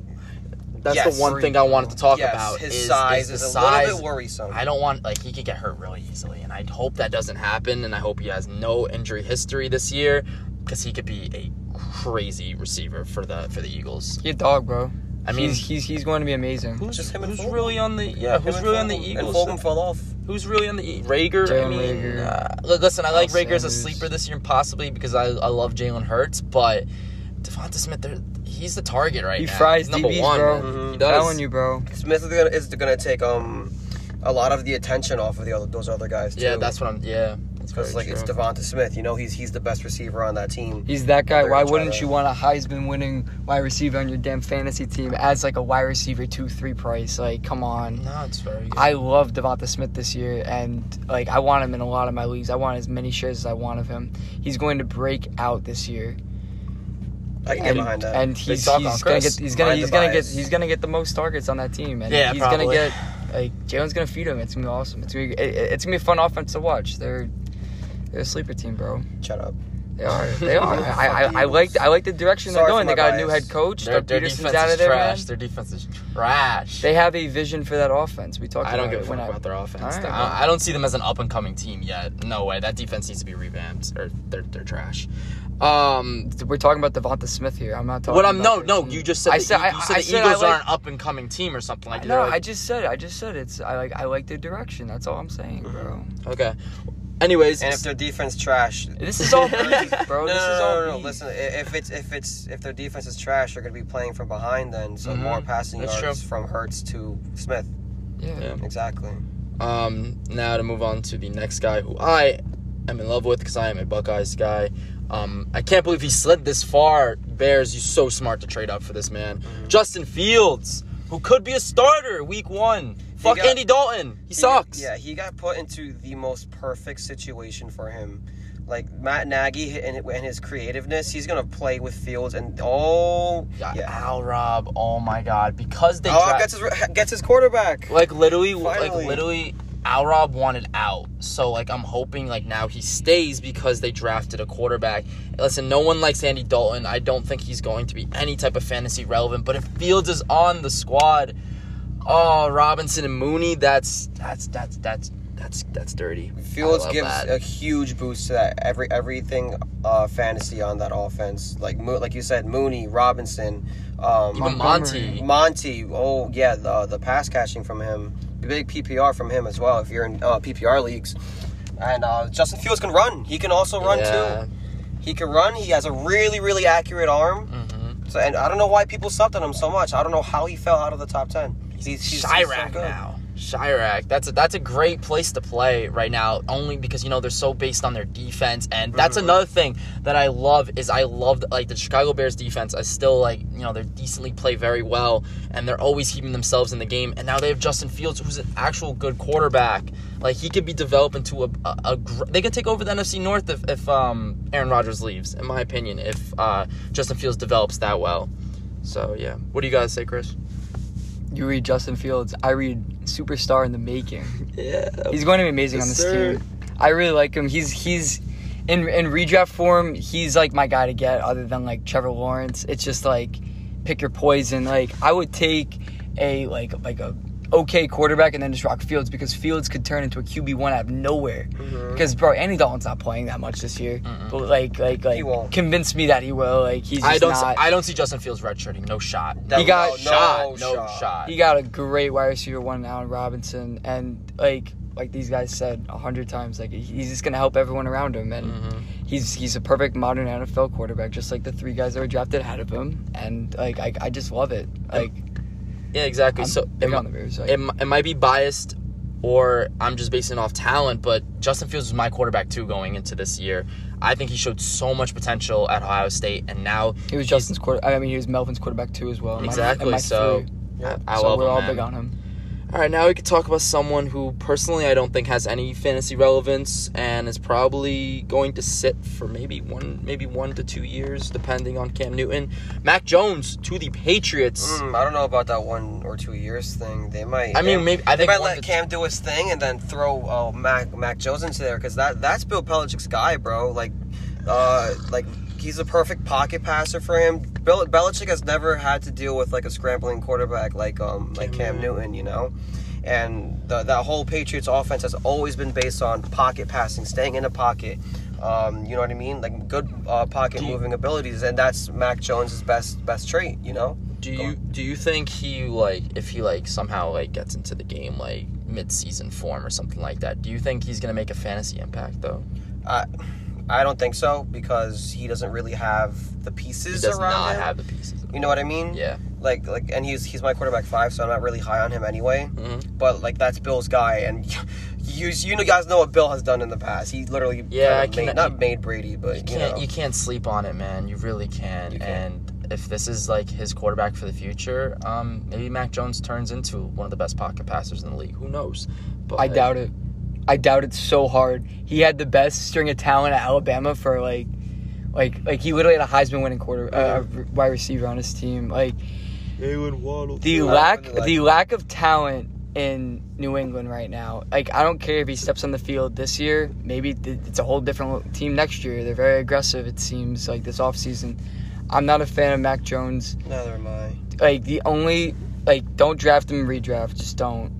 that's Yes. the one thing I wanted to talk yes, about. his is, size is, is, a size. little bit worrisome. I don't want like he could get hurt really easily, and I hope that doesn't happen. And I hope he has no injury history this year because he could be a crazy receiver for the for the Eagles. He's a dog, bro. I mean, he's he's he's going to be amazing. who's Just him and who's Fulgham. really on the yeah? Him Who's and really on the Fulgham- Eagles? And Fulgham fell off. Who's really on the E- Rager? I mean, Reagor. uh, li- listen, I like Miles Rager as a Sanders. sleeper this year, possibly because I, I love Jalen Hurts, but Devonta Smith, they're- he's the target right He now. fries He's number DBs, one. bro. man. Mhm. He does. telling you, bro. Smith is gonna is gonna take um a lot of the attention off of the other those other guys too. Yeah, that's what I'm. Yeah, that's because like it's. Devonta Smith. You know he's he's the best receiver on that team. He's that guy. Why wouldn't to- you want a Heisman winning wide receiver on your damn fantasy team as like a wide receiver two three price? Like, come on. No, it's very good. I love Devonta Smith this year, and like I want him in a lot of my leagues. I want as many shares as I want of him. He's going to break out this year, I can get and, behind that. and he's, he's gonna get he's gonna he's the gonna get he's gonna get the most targets on that team, and Yeah, he's gonna get like Jalen's gonna feed him. It's gonna be awesome. It's gonna be, it, it's gonna be a fun offense to watch. They're they're a sleeper team, bro. Shut up. They are. They are. I, *laughs* I, I, I like I like the direction Sorry they're going. They my got a new head coach. their, their defense out is there, trash. man. Their defense is trash. They have a vision for that offense. We talked. I don't about give a fuck when I- about their offense. All right, I, I don't see them as an up and coming team yet. No way. That defense needs to be revamped, or they're they're trash. Um, We're talking about Devonta Smith here. I'm not talking. what I'm no about no. their You just said I the, said I, you said I the said Eagles I are an up and coming team or something like that. No, I just said I just said it's I like I like their direction. That's all I'm saying, bro. okay. Anyways, And if their defense trash, This is all *laughs* beef, bro. no, this no, is no, all no, no, beef. Listen, if it's if it's if their defense is trash, they're gonna be playing from behind. Then so Mhm. more passing That's yards true. from Hurts to Smith. Yeah. Yeah. Exactly. Um, now to move on to the next guy who I am in love with because I am a Buckeyes guy. Um, I can't believe he slid this far. Bears, you're so smart to trade up for this man. Mm-hmm. Justin Fields, who could be a starter week one. Fuck got- Andy Dalton. He sucks. Yeah, he got put into the most perfect situation for him. Like Matt Nagy and, and his creativeness, he's gonna play with Fields and oh Yeah, yeah. Al Rob. Oh my God, because they Oh, gets his gets his quarterback. like literally, like literally, Al Rob wanted out. So like I'm hoping like now he stays because they drafted a quarterback. Listen, no one likes Andy Dalton. I don't think he's going to be any type of fantasy relevant. But if Fields is on the squad, oh Robinson and Mooney, that's that's that's that's that's that's dirty. Fields gives that. a huge boost to that every everything uh, fantasy on that offense. Like like you said, Mooney, Robinson, um, Even Monty. Monty. Oh yeah, the the pass catching from him, big PPR from him as well. If you're in uh, PPR leagues, and uh, Justin Fields can run. He can also run Yeah. too. He can run. He has a really really accurate arm. Mhm. So and I don't know why people sucked on him so much. I don't know how he fell out of the top ten. He's, he's, he's so now. Chirac, that's a, that's a great place to play right now. Only because you know they're so based on their defense, and that's Mhm. another thing that I love is I love like the Chicago Bears defense. I still like you know they decently play very well, and they're always keeping themselves in the game. And now they have Justin Fields, who's an actual good quarterback. Like he could be developed into a, a, a gr- they could take over the NFC North if, if um Aaron Rodgers leaves. In my opinion, if uh, Justin Fields develops that well. So yeah, what do you guys say, Chris? You read Justin Fields. I read superstar in the making. *laughs* Yeah, He's going to be amazing on Yes, this sir. team. I really like him. He's he's in in redraft form. He's like my guy to get, other than like Trevor Lawrence. It's just like pick your poison. Like I would take a like like a okay quarterback and then just rock Fields because Fields could turn into a QB one out of nowhere. Mhm. Because bro, Andy Dalton's not playing that much this year. Mm-mm. But like like like He won't. convince me that he will. Like he's just I don't. not. See, I don't see Justin Fields redshirting. No shot. He got no, shot. no No shot. He got a great wide receiver one, Allen Robinson, and like like these guys said a hundred times, like he's just gonna help everyone around him, and Mhm. he's he's a perfect modern NFL quarterback, just like the three guys that were drafted ahead of him, and like I, I just love it. Like Yeah, exactly. I'm so big it, on the Bears. Like, it, it might be biased, or I'm just basing it off talent. But Justin Fields was my quarterback too going into this year. I think he showed so much potential at Ohio State, and now he was Justin's quarter. I mean, he was Melvin's quarterback too as well. and my- Exactly, my so- three. Yeah. I, I so love we're him, all man. big on him. All right, now we could talk about someone who personally I don't think has any fantasy relevance and is probably going to sit for maybe one, maybe one to two years, depending on Cam Newton. Mac Jones to the Patriots. Mm, I don't know about that one or two years thing. They might. I mean, maybe I they might let Cam do his thing and then throw uh, Mac Mac Jones into there because that that's Bill Belichick's guy, bro. Like, uh, like he's a perfect pocket passer for him. Bill Belichick has never had to deal with like a scrambling quarterback like um like Cam Newton, you know. And the, that whole Patriots offense has always been based on pocket passing, staying in the pocket. Um, you know what I mean? Like good uh, pocket you- moving abilities, and that's Mac Jones' best best trait. You know. Do Go you on. do you think he like if he like somehow like gets into the game like mid season form or something like that? Do you think he's gonna make a fantasy impact though? I I don't think so because he doesn't really have the He pieces does around not him. have the pieces. you know what I mean? Yeah. Like like, and he's he's my quarterback five, so I'm not really high on him anyway. Mhm. But like that's Bill's guy, and *laughs* you you know guys know what Bill has done in the past. He literally Yeah, made, cannot- not made Brady, but You you, can't know. you can't sleep on it, man. You really can. You can't. And if this is like his quarterback for the future, um, maybe Mac Jones turns into one of the best pocket passers in the league. Who knows? But I doubt it. I doubt it so hard. He had the best string of talent at Alabama for like, like, like he literally had a Heisman winning quarter, uh, wide receiver on his team. Like Jaylen Waddle. the lack, like the him. lack of talent in New England right now. Like I don't care if he steps on the field this year. Maybe it's a whole different team next year. They're very aggressive. It seems like this offseason. I'm not a fan of Mac Jones. Neither am I. Like the only like don't draft him redraft. Just don't.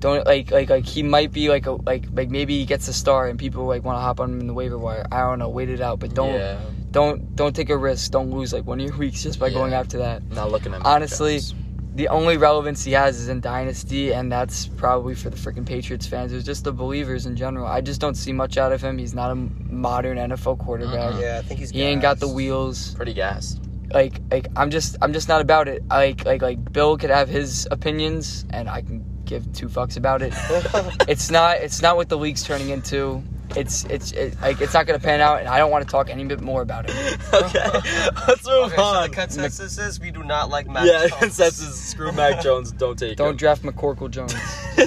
Don't like like like he might be like a like like maybe he gets a star and people like want to hop on him in the waiver wire. I don't know. Wait it out, but don't Yeah, don't don't take a risk. Don't lose like one of your *laughs* weeks just by Yeah. going after that. not looking at Honestly, Jones. The only relevance he has is in Dynasty, and that's probably for the freaking Patriots fans. It's just the believers in general. I just don't see much out of him. He's not a modern NFL quarterback. Mhm. Yeah, I think he's. He ain't got the wheels. pretty gassed. Like, like I'm just, I'm just not about it. Like, like, like Bill could have his opinions, and I can give two fucks about it. *laughs* it's not, it's not what the league's turning into. It's, it's, it, like, it's not gonna pan out, and I don't want to talk any bit more about it. okay, *laughs* let's move Okay, so on. the consensus is we do not like Mac yeah, Jones. consensus. Screw Mac *laughs* Jones. Don't take Don't him. draft McCorkle Jones.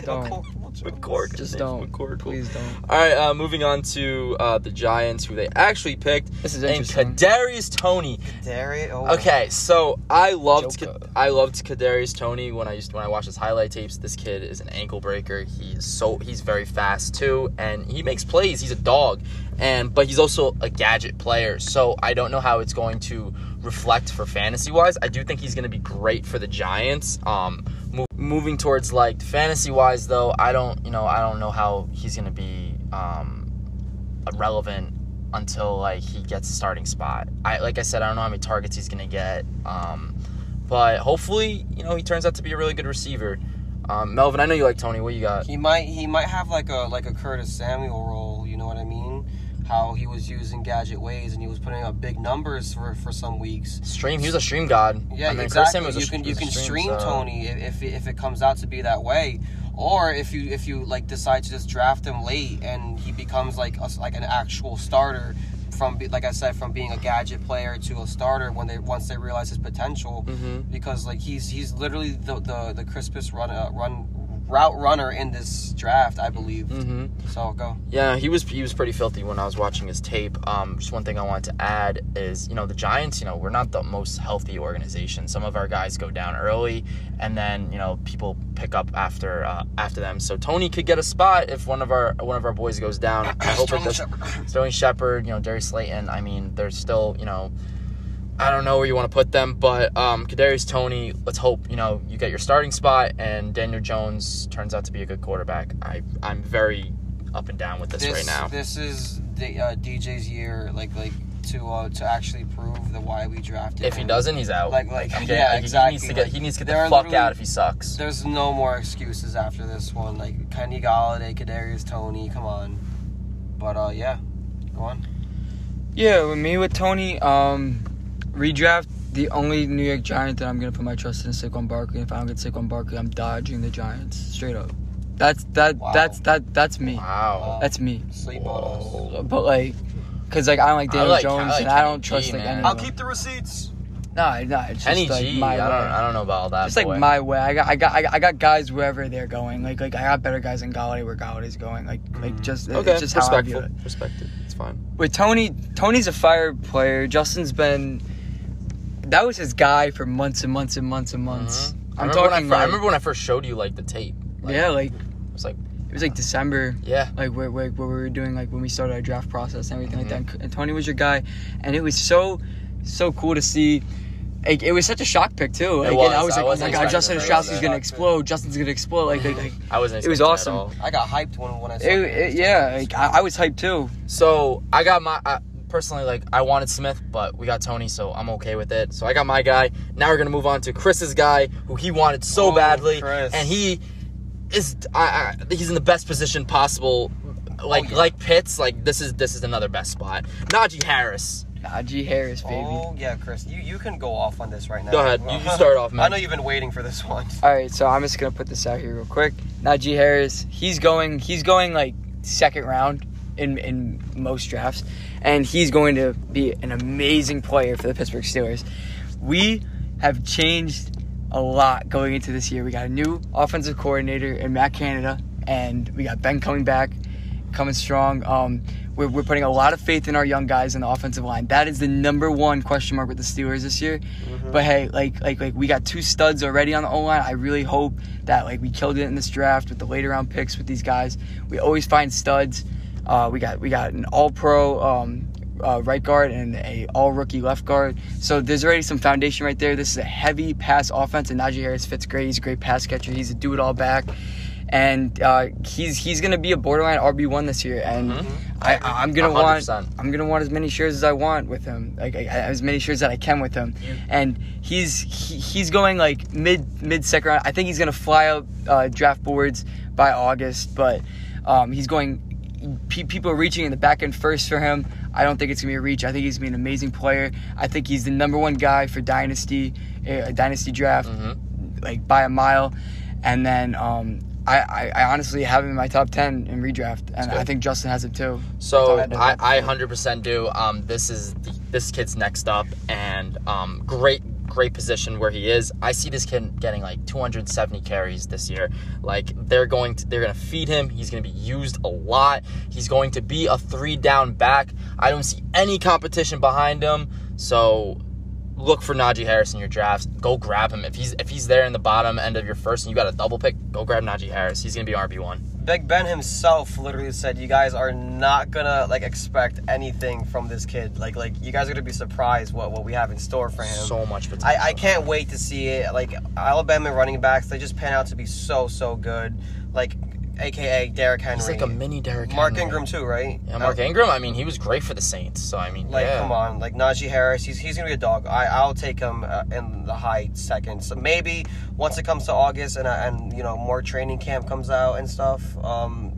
Don't. Cool. Jones. Just don't. McCourt. Please don't. All right, uh, moving on to uh, the Giants, who they actually picked, This is and interesting. Kadarius Toney. Darius. Oh, Okay, so I loved Joker. Ka- I loved Kadarius Toney when I used when I watched his highlight tapes. This kid is an ankle breaker. He's so he's very fast too, and he makes plays. He's a dog, and but he's also a gadget player. So I don't know how it's going to reflect for fantasy wise. I do think he's going to be great for the Giants. Um, mo- moving towards like fantasy wise though, I don't you know I don't know how he's to be um relevant until like he gets a starting spot. I like I said, I don't know how many targets he's gonna get. Um, but hopefully, you know, he turns out to be a really good receiver. Um, Melvin, I know you like Toney. What you got? He might he might have like a like a Curtis Samuel role. You know what I mean? How he was using gadget ways and he was putting up big numbers for for some weeks. Stream. He was a stream god. Yeah, I mean, exactly. A you sh- can you a can stream so- Toney if, if if it comes out to be that way, or if you if you like decide to just draft him late and he becomes like a, like an actual starter from like I said from being a gadget player to a starter when they once they realize his potential Mhm. because like he's he's literally the the, the crispest run uh, run route runner in this draft I believe. Mhm. So go. Yeah, he was he was pretty filthy when I was watching his tape. Um, just one thing I wanted to add is, you know, the Giants. You know, we're not the most healthy organization. Some of our guys go down early, and then you know people pick up after uh, after them. So Toney could get a spot if one of our one of our boys goes down. *coughs* I hope it Sterling. Shepard. Sterling Shepard, you know, Darius Slayton. I mean, there's still, you know, I don't know where you want to put them, but um, Kadarius Toney. Let's hope you know you get your starting spot, and Daniel Jones turns out to be a good quarterback. I I'm very up and down with this, right now. This is the, uh, DJ's year, like like to uh, to actually prove the why we drafted. If he doesn't, he's out. Like- like, I'm yeah, he- exactly. He needs to get. He needs to get there the are fuck out if he sucks. There's no more excuses after this one. Like Kenny Golladay, Kadarius Toney, come on. But uh, yeah, go on. Yeah, with me with Toney, um, redraft. The only New York Giant that I'm gonna put my trust in is Saquon Barkley. If I don't get Saquon Barkley, I'm dodging the Giants straight up. That's that. Wow. That's that. That's me. Wow. That's me. Sleep on us. But like, cause like I don't like I Daniel like- Jones I like and I don't trust G, like man. any. I'll keep the receipts. No, no, it's Kenny like G. my I don't. way. I don't know about all that. Just like boy. my way. I got, I got, I got, guys wherever they're going. Like, like I got better guys than Golladay where Golladay's going. Like, like mm-hmm. just Okay, it's just how I view it. Respected. It's fine. With Toney, Toney's a fire player. Justin's been. That was his guy for months and months and months and months. I I'm remember when I talking. fir- I like- remember when I first showed you like the tape. Like, yeah, like It was like, it was like December. yeah. like where, where, where we were doing like when we started our draft process and everything Mm-hmm. like that. And Toney was your guy, and it was so so cool to see. Like, it was such a shock pick too. Like, was. and I was I like, oh wasn't my god, Justin it. Strauss is gonna expecting explode. Justin's gonna explode. Like, like, like I wasn't. It was awesome. at all. I got hyped when when I saw it, it. it- yeah, like I, I was hyped too. So I got my I, personally like I wanted Smith, but we got Toney, so I'm okay with it. So I got my guy. Now we're gonna move on to Chris's guy, who he wanted so Oh, badly, Chris. and he is I, I he's in the best position possible. Oh, like yeah. like Pitts, like this is this is another best spot. Najee Harris. Najee Harris, baby. Oh yeah, Chris, you you can go off on this right now. Go ahead. You- you start off, man. I know you've been waiting for this one. *laughs* All right, so I'm just gonna put this out here real quick. Najee Harris, he's going, he's going like second round in in most drafts, and he's going to be an amazing player for the Pittsburgh Steelers. We have changed a lot going into this year. We got a new offensive coordinator in Matt Canada, and we got Ben coming back, coming strong. Um, we're, we're putting a lot of faith in our young guys in the offensive line. That is the number one question mark with the Steelers this year. But hey, like like like we got two studs already on the O line. I really hope that like we killed it in this draft with the later round picks with these guys. We always find studs. Uh, we got we got an All Pro um, uh, right guard and a All Rookie left guard. So there's already some foundation right there. This is a heavy pass offense, and Najee Harris fits great. He's a great pass catcher. He's a do it all back. And uh, he's he's gonna be a borderline RB one this year, and I, I'm gonna want 100%. I'm gonna want as many shares as I want with him, like I, as many shares that I can with him. And he's he, he's going like mid mid second round. I think he's gonna fly out uh, draft boards by August, but um, he's going. Pe- people are reaching in the back end first for him. I don't think it's gonna be a reach. I think he's gonna be an amazing player. I think he's the number one guy for dynasty, uh, dynasty draft, like by a mile. And then um, I, I, I honestly have him in my top ten in redraft, and I think Justin has him too. So I, I I 100% do. Um, this is the, this kid's next up, and um, great great position where he is. I see this kid getting like 270 carries this year. Like they're going to they're going to feed him. He's going to be used a lot. He's going to be a three down back. I don't see any competition behind him. So look for Najee Harris in your drafts. Go grab him. If he's if he's there in the bottom end of your first and you got a double pick, go grab Najee Harris. He's gonna be RB one. Big Ben himself literally said, "You guys are not gonna like expect anything from this kid. Like, like you guys are gonna be surprised what what we have in store for him." So much potential. I, I can't wait to see it. Like Alabama running backs, they just pan out to be so so good. Like, AKA Derrick Henry. He's like a mini Derrick Henry. Mark Henry. Ingram too, right? Yeah, Mark Ingram. I mean, he was great for the Saints. So I mean, Like, yeah. come on, like Najee Harris, he's, he's gonna be a dog. I I'll take him uh, in the high seconds. So maybe once it comes to August and uh, and you know more training camp comes out and stuff, um,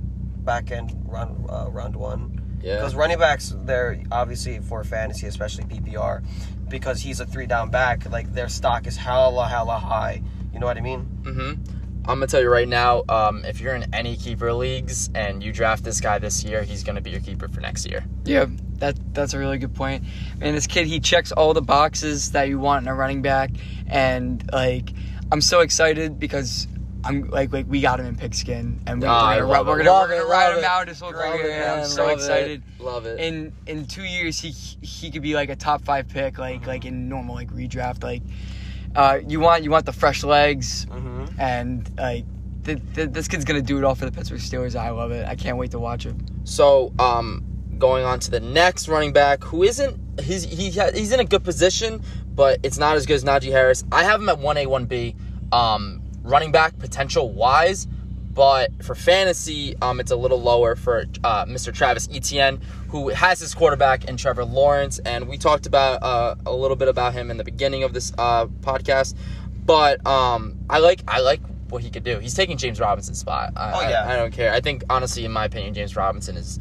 back end round uh, round one. Yeah. Because running backs, they're obviously for fantasy, especially PPR, because he's a three down back. Like their stock is hella hella high. You know what I mean? Mm-hmm. I'm gonna tell you right now, um, if you're in any keeper leagues and you draft this guy this year, he's gonna be your keeper for next year. Yeah, that that's a really good point. And this kid, he checks all the boxes that you want in a running back, and like, I'm so excited because I'm like like we got him in pigskin, and we, Ah, I we're gonna, we're gonna, Love we're gonna ride love him it. out his whole career. it, I'm so love it. excited. Love it. In in two years, he he could be like a top five pick, like like in normal like redraft. Like, uh, you want you want the fresh legs, Mm-hmm. and like. Th- th- this kid's gonna do it all for the Pittsburgh Steelers. I love it. I can't wait to watch him. So, um, going on to the next running back, who isn't he's he ha- he's in a good position, but it's not as good as Najee Harris. I have him at one A one B, um, running back potential wise, but for fantasy, um, it's a little lower for uh, Mr. Travis Etienne, who has his quarterback in Trevor Lawrence, and we talked about uh, a little bit about him in the beginning of this uh, podcast. But um, I like I like what he could do. He's taking James Robinson's spot. I, Oh, yeah. I, I don't care. I think honestly, in my opinion, James Robinson is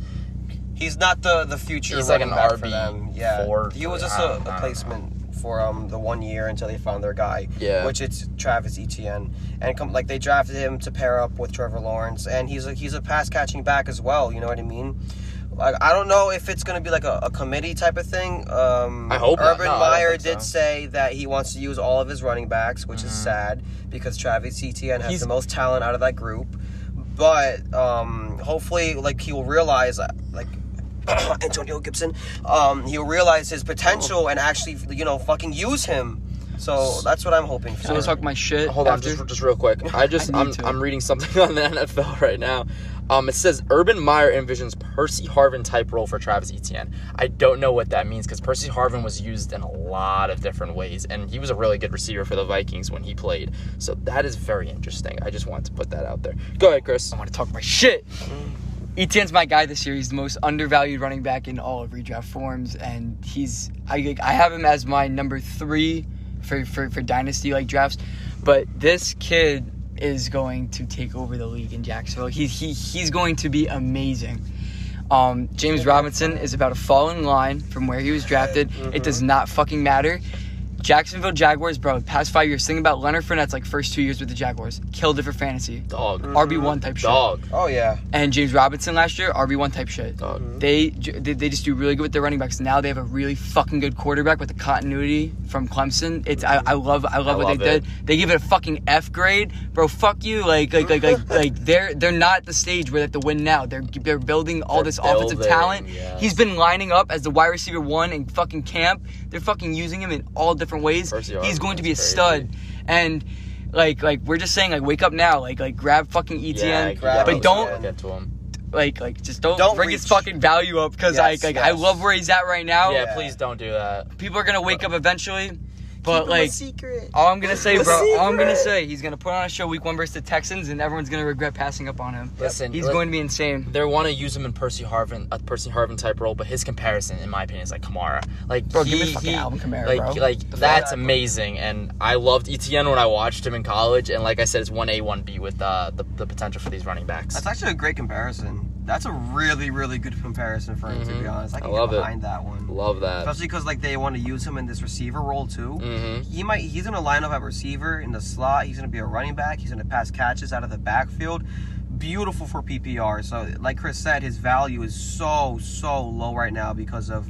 He's not the the future. He's like an RB them. Yeah, he was just a, a placement for um the one year until they found their guy. Yeah. which it's Travis Etienne, and come like they drafted him to pair up with Trevor Lawrence, and he's a he's a pass catching back as well. You know what I mean? Like I don't know if it's gonna be like a, a committee type of thing. Um, I hope not. Urban No, Meyer think did so. say that he wants to use all of his running backs, which is Mhm. sad because Travis Etienne has He's- the most talent out of that group. But um, hopefully, like he will realize, uh, like *clears throat* Antonio Gibson, um, he'll realize his potential and actually, you know, fucking use him. So that's what I'm hoping for. So let's talk my shit. Hold on, after. just just real quick. I just *laughs* I I'm. I'm reading something *laughs* on the NFL right now. Um, it says Urban Meyer envisions Percy Harvin type role for Travis Etienne. I don't know what that means because Percy Harvin was used in a lot of different ways, and he was a really good receiver for the Vikings when he played. So that is very interesting. I just wanted to put that out there. Go ahead, Chris. I want to talk my shit. Etienne's my guy this year. He's the most undervalued running back in all of redraft forms, and he's I I have him as my number three for for, for dynasty like drafts. But this kid is going to take over the league in Jacksonville. He he he's going to be amazing. Um, James Robinson is about to fall in line from where he was drafted. It does not fucking matter. Jacksonville Jaguars, bro. Past five years, think about Leonard Fournette's like first two years with the Jaguars. Killed it for fantasy. Dog. Mm-hmm. RB one type shit. Dog. Oh yeah. And James Robinson last year, RB one type shit. Dog. Mm-hmm. They, they they just do really good with their running backs. Now they have a really fucking good quarterback with the continuity from Clemson. It's I, I love I love I what love they it. did. They give it a fucking F grade, bro. Fuck you. Like like like like *laughs* like they're they're not at the stage where they have to win now. They're they're building all They're this offensive building, talent. yes. He's been lining up as the wide receiver one in fucking camp. They're fucking using him in all different ways. He's going to be a crazy. stud. And like like we're just saying like wake up now. Like like grab fucking Yeah, grab but don't get to him. like like just don't, Don't bring his fucking value up because Yes, like like I love where he's at right now. Yeah, Yeah. please don't do that. People are gonna wake up eventually, but like secret. all I'm gonna say, A bro, all I'm gonna say, he's gonna put on a show week one versus the Texans, and everyone's gonna regret passing up on him. Listen, He's li- going to be insane. They want to use him in Percy Harvin, a Percy Harvin type role, but his comparison, in my opinion, is like Kamara. Like, Bro, he, give me fucking he- Alvin Kamara, like, bro. like The that's fuck? amazing. And I loved Etienne when I watched him in college. And like I said, it's one A, one B with uh, the the potential for these running backs. That's actually a great comparison. That's a really, really good comparison for him, to be Mhm. honest. I I can love get it. behind that one. Love that. Especially because like they want to use him in this receiver role too. hmm He might he's gonna line up at receiver in the slot. He's gonna be a running back. He's gonna pass catches out of the backfield. Beautiful for PPR. So like Chris said, his value is so so low right now because of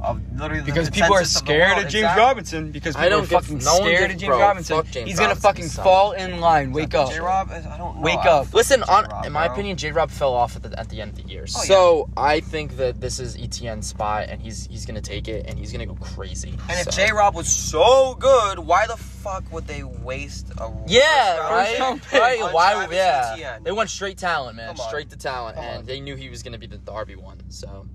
of literally the Because people are consensus of scared of James Exactly. Robinson. Because I people don't are give- fucking no scared gives- of James bro, Robinson. fuck James He's gonna Robinson, fucking son. fall in line. Wake up. J Rob, I don't know. Wake up. fuck Listen, J. on, Rob, in my bro. opinion, J. Rob fell off at the, at the end of the year. Oh, so I think that this is Etienne's spot, and he's he's gonna take it, and he's gonna go crazy. And if J Rob was so good, why the fuck would they waste a Yeah, first right. round right. Why? Travis Yeah, Etienne? they went straight talent, man. Straight to talent, Come and on. they knew he was gonna be the, the RB one. So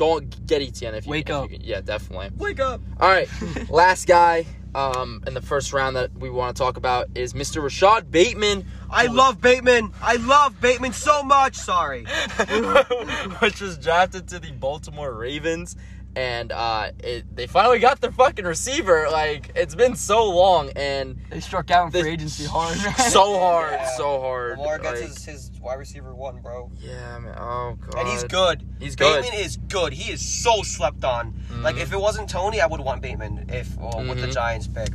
go get Etienne if you Wake if you up. can- yeah, definitely. Wake up. All right, *laughs* last guy um, in the first round that we want to talk about is Mr. Rashod Bateman. I love Bateman. I love Bateman so much. Sorry. *laughs* which was drafted to the Baltimore Ravens. And uh, it, they finally got their fucking receiver. Like it's been so long and They struck out in They- free agency hard. *laughs* so hard, Yeah. so hard. Lamar gets like- his, his wide receiver one, bro. yeah, man. Oh god. And he's good. He's good. Bateman is good. He is so slept on. Like Mhm. if it wasn't Toney, I would want Bateman if uh, with the Mhm. Giants pick.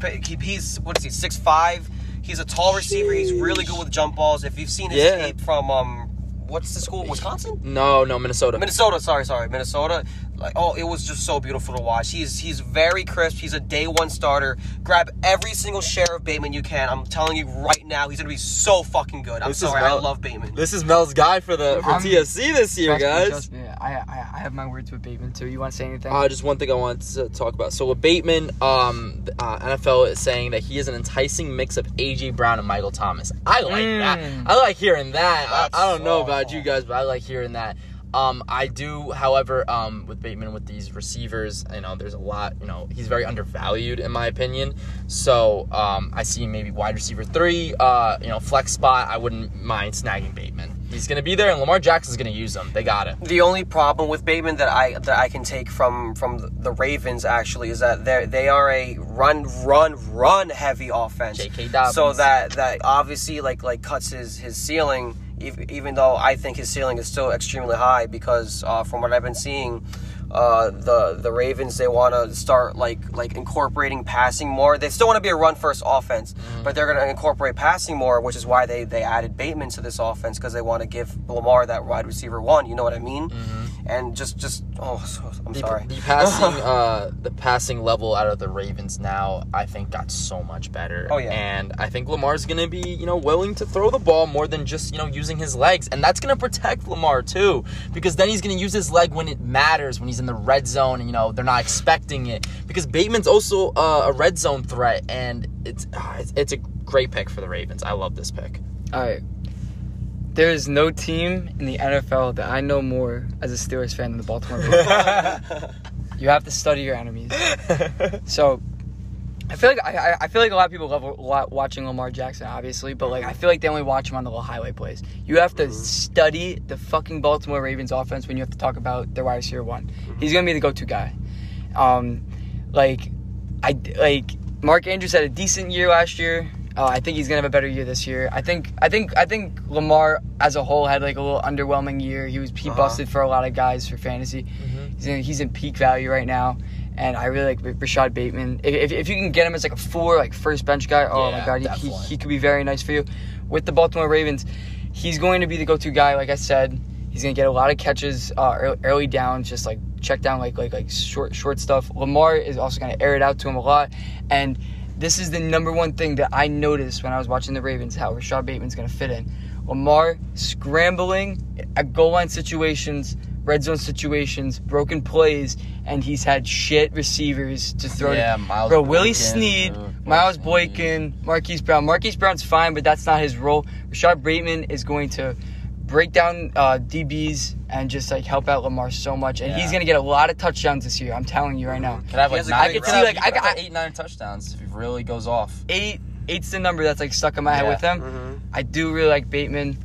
Pick- He's what is he? Six five. He's a tall receiver. He's really good with jump balls. If you've seen his Yeah. tape from um, what's the school? Wisconsin. No, no, Minnesota. Minnesota, sorry, sorry, Minnesota. Like, oh, it was just so beautiful to watch. He's he's very crisp. He's a day one starter. Grab every single share of Bateman you can. I'm telling you right now, he's gonna be so fucking good. I'm This is sorry, I Mel- love Bateman. This is Mel's guy for the for I'm- TFC this year, Trust me, guys. trust me. I, I, I have my words with Bateman too. You want to say anything? Uh, just one thing I wanted to talk about. So with Bateman, um, uh, NFL is saying that he is an enticing mix of AJ Brown and Michael Thomas. I like Mm. that. I like hearing that. I, I don't know about you guys, but I like hearing that. Um, I do, however, um, with Bateman with these receivers, you know, there's a lot. You know, he's very undervalued in my opinion. So um, I see maybe wide receiver three, uh, you know, flex spot. I wouldn't mind snagging Bateman. He's gonna be there, and Lamar Jackson's gonna use him. They got it. the only problem with Bateman that I that I can take from from the Ravens actually is that they they are a run run run heavy offense. J.K. Dobbins. So that that obviously like like cuts his his ceiling. Ev- Even though I think his ceiling is still extremely high because uh, from what I've been seeing, uh, the the Ravens they want to start like like incorporating passing more. They still want to be a run first offense, but they're going to incorporate passing more, which is why they they added Bateman to this offense because they want to give Lamar that wide receiver one. You know what I mean? And just just oh, so, I'm the, sorry. the passing *laughs* uh the passing level out of the Ravens now I think got so much better. Oh, yeah. And I think Lamar's gonna be, you know, willing to throw the ball more than just, you know, using his legs. And that's gonna protect Lamar too. Because then he's gonna use his leg when it matters, when he's in the red zone and you know they're not expecting it. Because Bateman's also uh, a red zone threat and it's, ah, it's it's a great pick for the Ravens. I love this pick. All right. There is no team in the NFL that I know more as a Steelers fan than the Baltimore Ravens. *laughs* you have to study your enemies. So, I feel like I, I- I feel like a lot of people love watching Lamar Jackson, obviously, but like I feel like they only watch him on the little highway plays. You have to study the fucking Baltimore Ravens offense when you have to talk about their wide receiver one. He's gonna be the go-to guy. Um, like I like Mark Andrews had a decent year last year. Uh, I think he's gonna have a better year this year. I think I think I think Lamar as a whole had like a little underwhelming year. He was he Uh-huh. busted for a lot of guys for fantasy. He's in, he's in peak value right now, and I really like Rashod Bateman. If, if, if you can get him as like a four like first bench guy, oh Yeah, my god, he, he, he could be very nice for you. With the Baltimore Ravens, he's going to be the go-to guy. Like I said, he's going to get a lot of catches uh, ear- early downs, just like check down like like like short short stuff. Lamar is also going to air it out to him a lot, and this is the number one thing that I noticed when I was watching the Ravens how Rashod Bateman's going to fit in. Lamar scrambling at goal line situations, red zone situations, broken plays, and he's had shit receivers to throw. to- Yeah, Miles Bro, Willie Boykin, Snead, uh, Miles Snead. Boykin, Marquise Brown. Marquise Brown's fine, but that's not his role. Rashod Bateman is going to break down uh, DBs and just like help out Lamar so much, and he's gonna get a lot of touchdowns this year. I'm telling you right now. Could have like has nine, great could See, like, I could have got- eight, nine touchdowns if he really goes off. Eight, eight's the number that's like stuck in my head with him. Mhm. I do really like Bateman.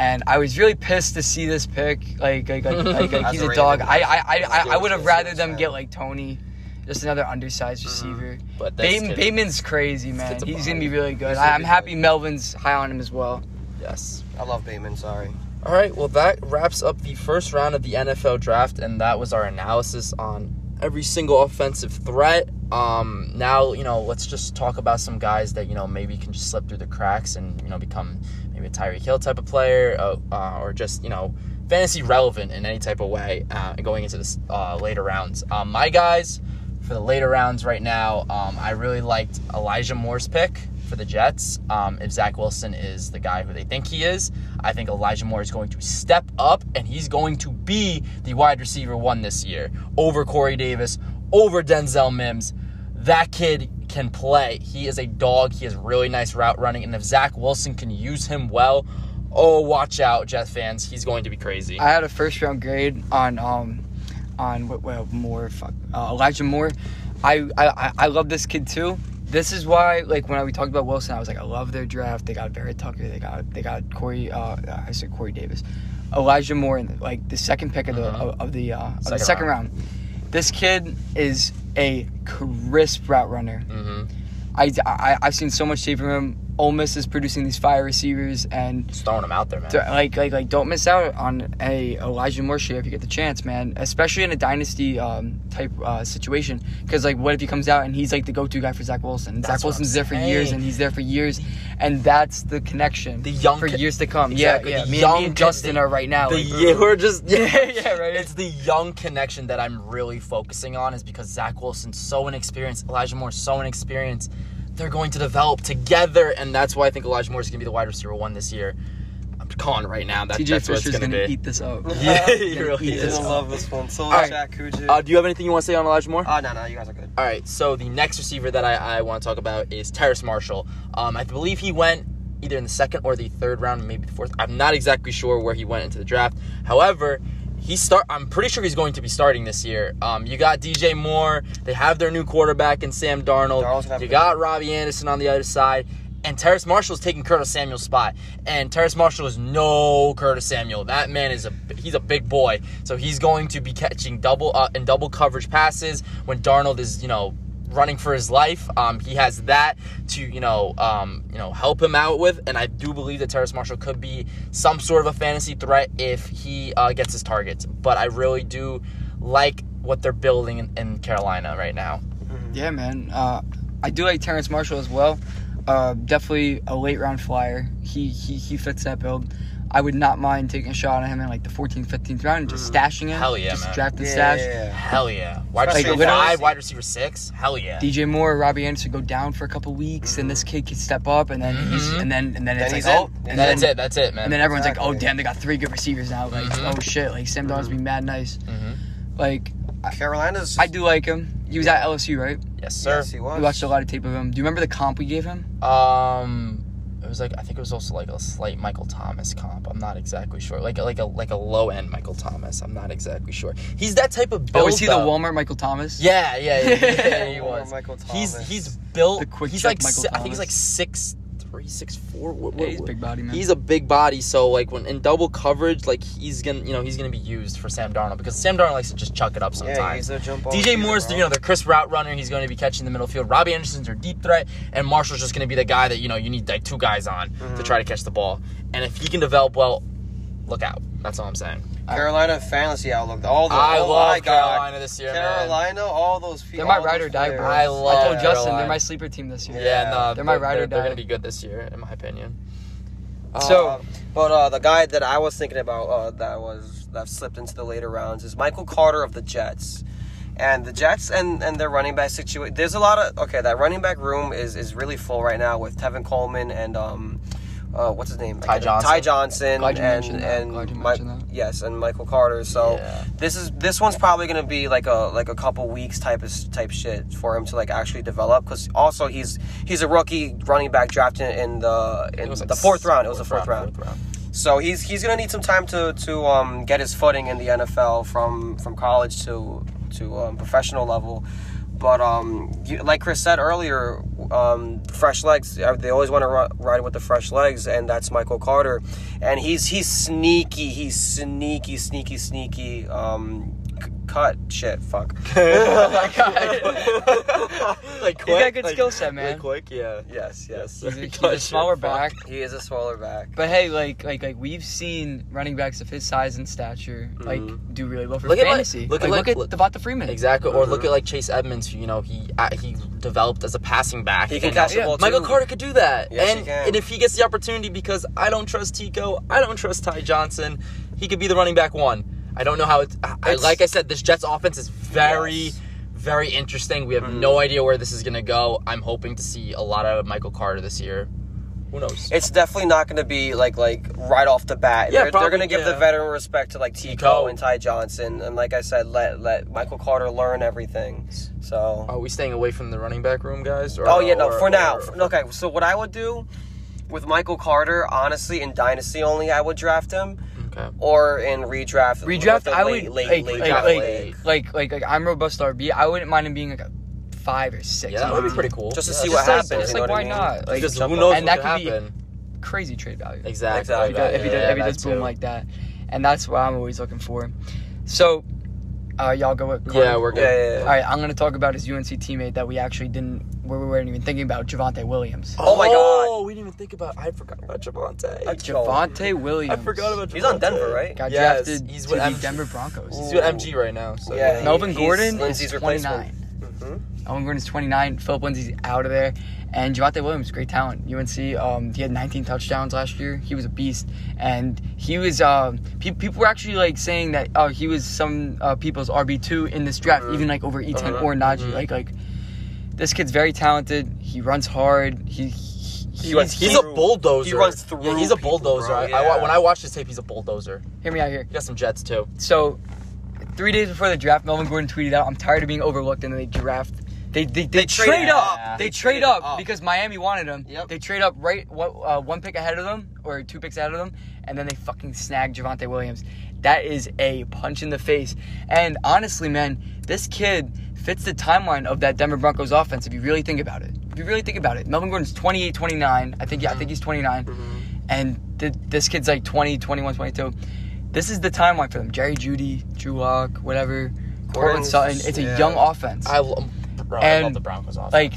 And I was really pissed to see this pick. Like, like, like, *laughs* like, like he's a a dog. I, I, I, I, I would have rather them get like Toney, just another undersized receiver. But Bateman, kid- Bateman's crazy, man. He's gonna be really good. He's I, I'm happy good. Melvin's high on him as well. Yes. I love Bateman. Sorry. All right, well, that wraps up the first round of the NFL draft, and that was our analysis on every single offensive threat. Um, now, you know, let's just talk about some guys that, you know, maybe can just slip through the cracks and, you know, become maybe a Tyreek Hill type of player uh, uh, or just, you know, fantasy relevant in any type of way uh, going into this uh, later rounds. Um, my guys for the later rounds right now, um, I really liked Elijah Moore's pick for the Jets. Um, if Zach Wilson is the guy who they think he is, I think Elijah Moore is going to step up and he's going to be the wide receiver one this year over Corey Davis, over Denzel Mims. That kid can play. He is a dog. He has really nice route running. And if Zach Wilson can use him well, oh, watch out, Jet fans. He's going to be crazy. I had a first round grade on um on well Moore fuck uh, Elijah Moore. I, I I love this kid too. This is why like when we talked about Wilson, I was like I love their draft. They got Barrett Tucker. They got they got Corey. Uh, I said Corey Davis, Elijah Moore, in the, like the second pick of the Mhm. of, the uh, of the Second second round. This kid is a crisp route runner. hmm I, I I've seen so much tape from him. Ole Miss is producing these fire receivers, and Just throwing them out there, man. like like like don't miss out on a Elijah Moore share if you get the chance, man. Especially in a dynasty um, type uh, situation, because like what if he comes out and he's like the go-to guy for Zach Wilson? That's Zach Wilson's there for years, and he's there for years, and that's the connection. The young for years to come. Exactly, Yeah, yeah. Me, young me and Justin the- are right now. The like, yeah, we're just *laughs* Yeah, yeah, right. It's the young connection that I'm really focusing on is because Zach Wilson's so inexperienced, Elijah Moore's so inexperienced. They're going to develop together, and that's why I think Elijah Moore is going to be the wide receiver one this year. I'm calling right now. That, TJ that's what it's going gonna be. eat this up. *laughs* Yeah, he Gonna really He's is. this gonna love this one. So right. Jack Kujic. Uh, do you have anything you want to say on Elijah Moore? Oh no, no, you guys are good. All right, so the next receiver that I, I want to talk about is Terrace Marshall. Um, I believe he went either in the second or the third round, maybe the fourth. I'm not exactly sure where he went into the draft. However, he start. I'm pretty sure he's going to be starting this year. Um, you got DJ Moore. They have their new quarterback in Sam Darnold. Darnold's gonna have You got Robbie Anderson on the other side. And Terrace Marshall is taking Curtis Samuel's spot. And Terrace Marshall is no Curtis Samuel. That man is a he's a big boy. So he's going to be catching double uh, in double coverage passes when Darnold is, you know, running for his life. Um, he has that to, you know, um, you know, help him out with. And I do believe that Terrace Marshall could be some sort of a fantasy threat if he uh, gets his targets. But I really do like what they're building in, in Carolina right now. Yeah, man. Uh, I do like Terrence Marshall as well. Uh, definitely a late round flyer. He, he he fits that build. I would not mind taking a shot on him in like the 14th, 15th round and just stashing him. Mm. Hell yeah, just man. draft and Yeah, stash. yeah, yeah. Hell yeah. Wide Especially receiver in five, wide receiver six. Hell yeah. DJ Moore, Robbie Anderson go down for a couple weeks, and this kid can step up, and then he's Mhm. and then and then it's Then he's like oh, in. and And then that's it. That's it, man. and then everyone's like, oh Exactly. damn, they got three good receivers now. Like Mhm. oh shit, like Sam Darnold's be mad nice. Mhm. Like Carolina's. I do like him. He was at LSU, right? Yes, sir. Yes, he was. We watched a lot of tape of him. Do you remember the comp we gave him? Um, it was like I think it was also like a slight Michael Thomas comp. I'm not exactly sure. Like like a like a low end Michael Thomas. I'm not exactly sure. He's that type of build. Oh, is he the. Walmart Michael Thomas? Yeah, yeah, yeah, yeah, he *laughs* Walmart was. Michael He's Thomas. he's built. The quick he's like Michael si- I think he's like six three, six four. What, Yeah, he's what- big body man. He's a big body, so like when in double coverage, like he's gonna you know he's gonna be used for Sam Darnold because Sam Darnold likes to just chuck it up sometimes. Yeah, he's a jump ball DJ Moore's, bro. you know, the crisp route runner. He's going to be catching the middle field. Robbie Anderson's their deep threat, and Marshall's just going to be the guy that you know you need like two guys on Mm-hmm. to try to catch the ball. And if he can develop well, look out. That's all I'm saying. Carolina fantasy outlook. All the I oh love my God. Carolina this year, man. Carolina, all those people. They're my ride or die, bro. I I love told Justin Carolina. they're my sleeper team this year. Yeah, no, They're my ride or die. They're, going to be good this year, in my opinion. So- Uh, but uh, the guy that I was thinking about uh, that was that slipped into the later rounds is Michael Carter of the Jets. And the Jets and, and their running back situation. There's a lot of okay. That running back room is, is really full right now with Tevin Coleman and um, uh, what's his name? Ty Johnson. Ty Johnson. Glad you and mentioned that. and Glad you Mi- mentioned that. yes, and Michael Carter. So Yeah. this is this one's probably gonna be like a like a couple weeks type of type shit for him to like actually develop because also he's he's a rookie running back drafted in the It in was like the fourth round. It was the fourth round. Fourth round. So he's he's gonna need some time to to um, get his footing in the NFL from from college to to um, professional level. But um, you, like Chris said earlier, um, fresh legs. uh, They always want to ri- ride with the fresh legs, and that's Michael Carter. And he's he's sneaky. He's sneaky, sneaky, sneaky. Um, cut shit. Fuck. *laughs* *laughs* like quick. He's got a good skill set, man. Like quick, yeah. yes, yes. He's a, *laughs* he's a smaller back. He is a smaller back. But hey, like like like we've seen running backs of his size and stature like do really well for Look at, like- fantasy. look like, at, look like- at Devonta Freeman. Exactly. Or look Mhm. at like Chase Edmonds, who you know he uh, he developed as a passing back. He can And catch the ball too. Michael Carter could do that, Yes, he can. and if he gets the opportunity, because I don't trust Tico, I don't trust Ty Johnson. he could be the running back one. I don't know how it's. I, It's- like I said, this Jets offense is very, Yes. very interesting. We have Mhm. no idea where this is gonna go. I'm hoping to see a lot of Michael Carter this year. Who knows? It's definitely not going to be like like right off the bat. Yeah, they're, probably, they're going to give yeah. the veteran respect to like Tico and Ty Johnson, and like I said, let let Michael Carter learn everything. So. Are we staying away from the running back room, guys? Or, Oh yeah, no. or- For now, or- for- okay. So what I would do with Michael Carter, honestly, in dynasty only, I would draft him, Okay. or in redraft. Redraft, with a I late, would late, like, late like, like, like, like, like, I'm robust RB. I wouldn't mind him being like a five or six. Yeah, that would be pretty cool. Just to Yeah, see just what like- happens. Just you like know why I mean? not? Like, Because who knows and what that could could happen? be crazy trade value. Exactly. Exactly. If he does, if he does, Yeah, if he does boom too. like that, and that's what I'm always looking for. So, uh, y'all go with Yeah, we're good. Yeah, yeah, yeah. All right, I'm gonna talk about his UNC teammate that we actually didn't, where we weren't even thinking about, Javonte Williams. Oh my God. Oh, we didn't even think about. I forgot about Javonte. I- Javonte Williams. I forgot about. Javonte. He's on Denver, right? Got Yes, drafted he's to with the MG. Denver Broncos. He's with MG right now. So Yeah, Melvin he's Gordon Lindsay's is replacement. 29. Mhm. Melvin Gordon's 29. Phillip Lindsay's out of there. And Javonte Williams, great talent. UNC, um, he had 19 touchdowns last year. He was a beast. And he was, um, pe- people were actually like saying that oh, he was some uh, people's RB2 in this draft, even like over Etienne Uh-huh. or Najee. Like, like, this kid's very talented. He runs hard. He, he, runs He's he's a bulldozer. he runs through Yeah, he's a people, bulldozer. bro, I, I when I watch this tape, he's a bulldozer. hear me out here. He got some jets too. So, three days before the draft, Melvin Gordon tweeted out, "I'm tired of being overlooked," and they draft. They they, they, trade trade up. up. They, They trade traded up, up. because Miami wanted them. Yep. They trade up right one, uh, one pick ahead of them or two picks ahead of them, and then they fucking snag Javonte Williams. That is a punch in the face. And honestly, man, this kid fits the timeline of that Denver Broncos offense. If you really think about it, if you really think about it, Melvin Gordon's 28, 29. I think yeah, I think he's 29 Mhm. and th- this kid's like 20, 21, 22. This is the timeline for them. Jerry Jeudy, Drew Lock, whatever, Courtland Gordon's- Sutton. It's a yeah. young offense. I, lo- bro, I And, love the Broncos offense. like,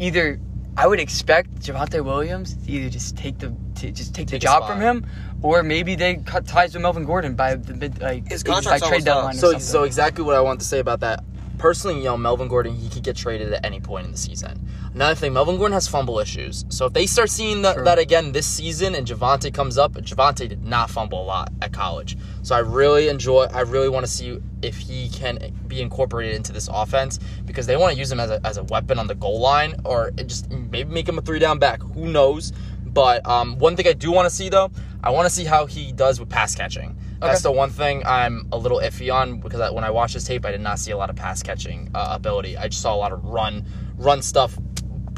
either I would expect Javonte Williams to either just take the to just take, Take the job spot. from him, or maybe they cut ties with Melvin Gordon by the mid like His by contract's trade almost deadline. so something. so exactly what I want to say about that. Personally, you know, Melvin Gordon, he could get traded at any point in the season. Another thing, Melvin Gordon has fumble issues. So if they start seeing that, that again this season and Javonte comes up, Javonte did not fumble a lot at college. So I really enjoy, I really want to see if he can be incorporated into this offense because they want to use him as a, as a weapon on the goal line or just maybe make him a three down back. Who knows? But um, one thing I do want to see though, I want to see how he does with pass catching. That's Okay. the one thing I'm a little iffy on because I, when I watched his tape, I did not see a lot of pass catching uh, ability. I just saw a lot of run, run stuff,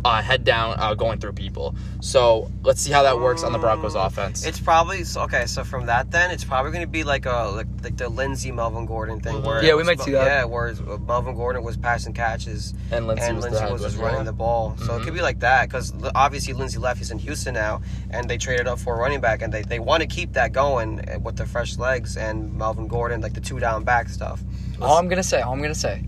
uh, head down, uh, going through people. So let's see how that works on the Broncos Mm, offense. It's probably okay. So from that, then it's probably going to be like a like, like the Lindsay Melvin Gordon thing, where Yeah, we might see that. Yeah, where uh, Melvin Gordon was passing catches and Lindsay and was, was just running the ball. So it Mhm. could be like that because obviously Lindsay left. He's in Houston now, and they traded up for a running back, and they, they want to keep that going uh, with the fresh legs and Melvin Gordon, like the two down back stuff. all I'm gonna say, all I'm gonna say,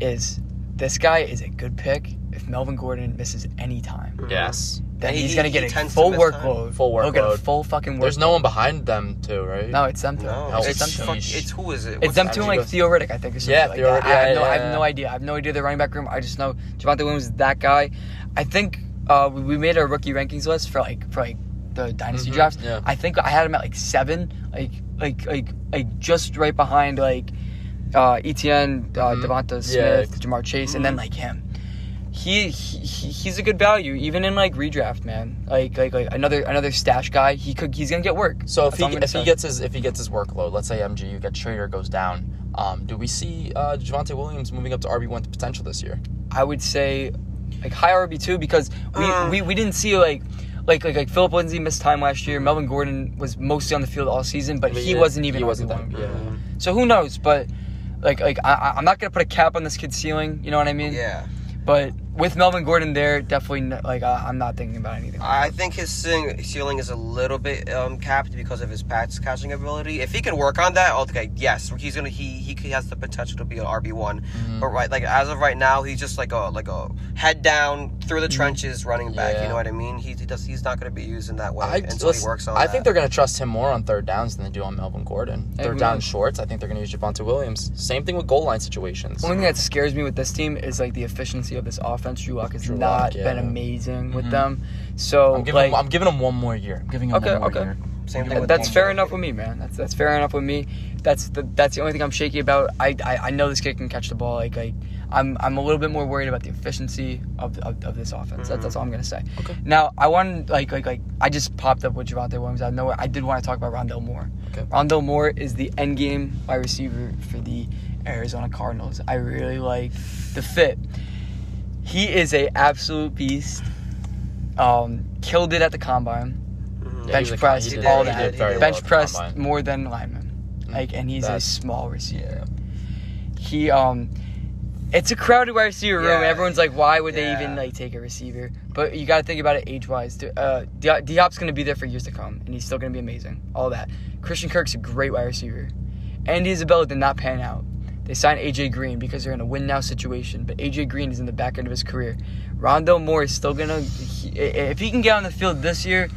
is this guy is a good pick if Melvin Gordon misses any time. Yes, Then He- he's gonna he get a tends to full miss time. workload. Full He'll get a workload. full fucking workload. there's no one behind them too, right? No, it's them two. No, Hell, it's, them two. fuck, it's who is it? It's What's them his two and like Theo Riddick, I think. Or something Yeah, like Theo that. Riddick, I, have yeah, no, I yeah, have no idea. I have no idea the running back room. I just know Javonte Williams is that guy. I think uh, we, we made our rookie rankings list for like for like the dynasty Mhm, drafts. yeah. I think I had him at like seven, like like like like just right behind like uh, Etienne, uh, Mhm. Devonta Yeah. Smith, Ja'Marr Chase, and then like him. He, he he- he's a good value even in like redraft man like like like another another stash guy he could he's gonna get work So if That's he gonna if he gets his if he gets his workload, let's say MGU gets Trader goes down, um, do we see uh, Javonte Williams moving up to RB one potential this year? I would say like high RB two because we, Uh. we we didn't see like like like like Phillip Lindsay missed time last year. Melvin Gordon was mostly on the field all season, but But he yeah, wasn't even he wasn't RB1. yeah. So who knows? But like like I, I- I'm not gonna put a cap on this kid's ceiling. You know what I mean? Yeah, But with Melvin Gordon there, definitely n- like I, I'm not thinking about anything. Like I think his ceiling, ceiling is a little bit um, capped because of his pass catching ability. If he can work on that, okay, yes, he's gonna he he he has the potential to be an RB one. Mhm. But right, like as of right now, he's just like a like a head down through the trenches running back. Yeah. You know what I mean? He, he does he's not gonna be used in that way I, until he works on. I that. think they're going to trust him more on third downs than they do on Melvin Gordon. Hey, Third who down shorts, I think they're going to use Javonte Williams. Same thing with goal line situations. One thing that scares me with this team is like the efficiency of this offense. Drew Lock has Drew not Lock, yeah. been amazing with Mhm. them. So I'm giving, like him, I'm giving him one more year. I'm giving him Okay, one more okay. year. Same thing with That's DJ. fair enough with me, man. That's that's fair enough with me. That's the that's the only thing I'm shaky about. I I, I know this kid can catch the ball. Like like I'm I'm a little bit more worried about the efficiency of of, of this offense. That's, that's all I'm gonna say. Okay. Now I want like like like I just popped up with Javonte Williams. I know I did want to talk about Rondale Moore. Okay. Rondale Moore is the end game wide receiver for the Arizona Cardinals. I really like the fit. He is a absolute beast. Um, killed it at the combine. Mhm. Yeah, bench he was press, did- all that. did well bench at press combine. more than lineman. Like, and he's a small receiver. Yeah. He um, it's a crowded wide receiver room. Everyone's like, why would they even like take a receiver? But you got to think about it age wise. Uh, D- D-Hop's gonna be there for years to come, and he's still gonna be amazing. All that. Christian Kirk's a great wide receiver. Andy Isabella did not pan out. They signed AJ Green because they're in a win now situation, but AJ Green is in the back end of his career. Rondale Moore is still gonna. He, if he can get on the field this year,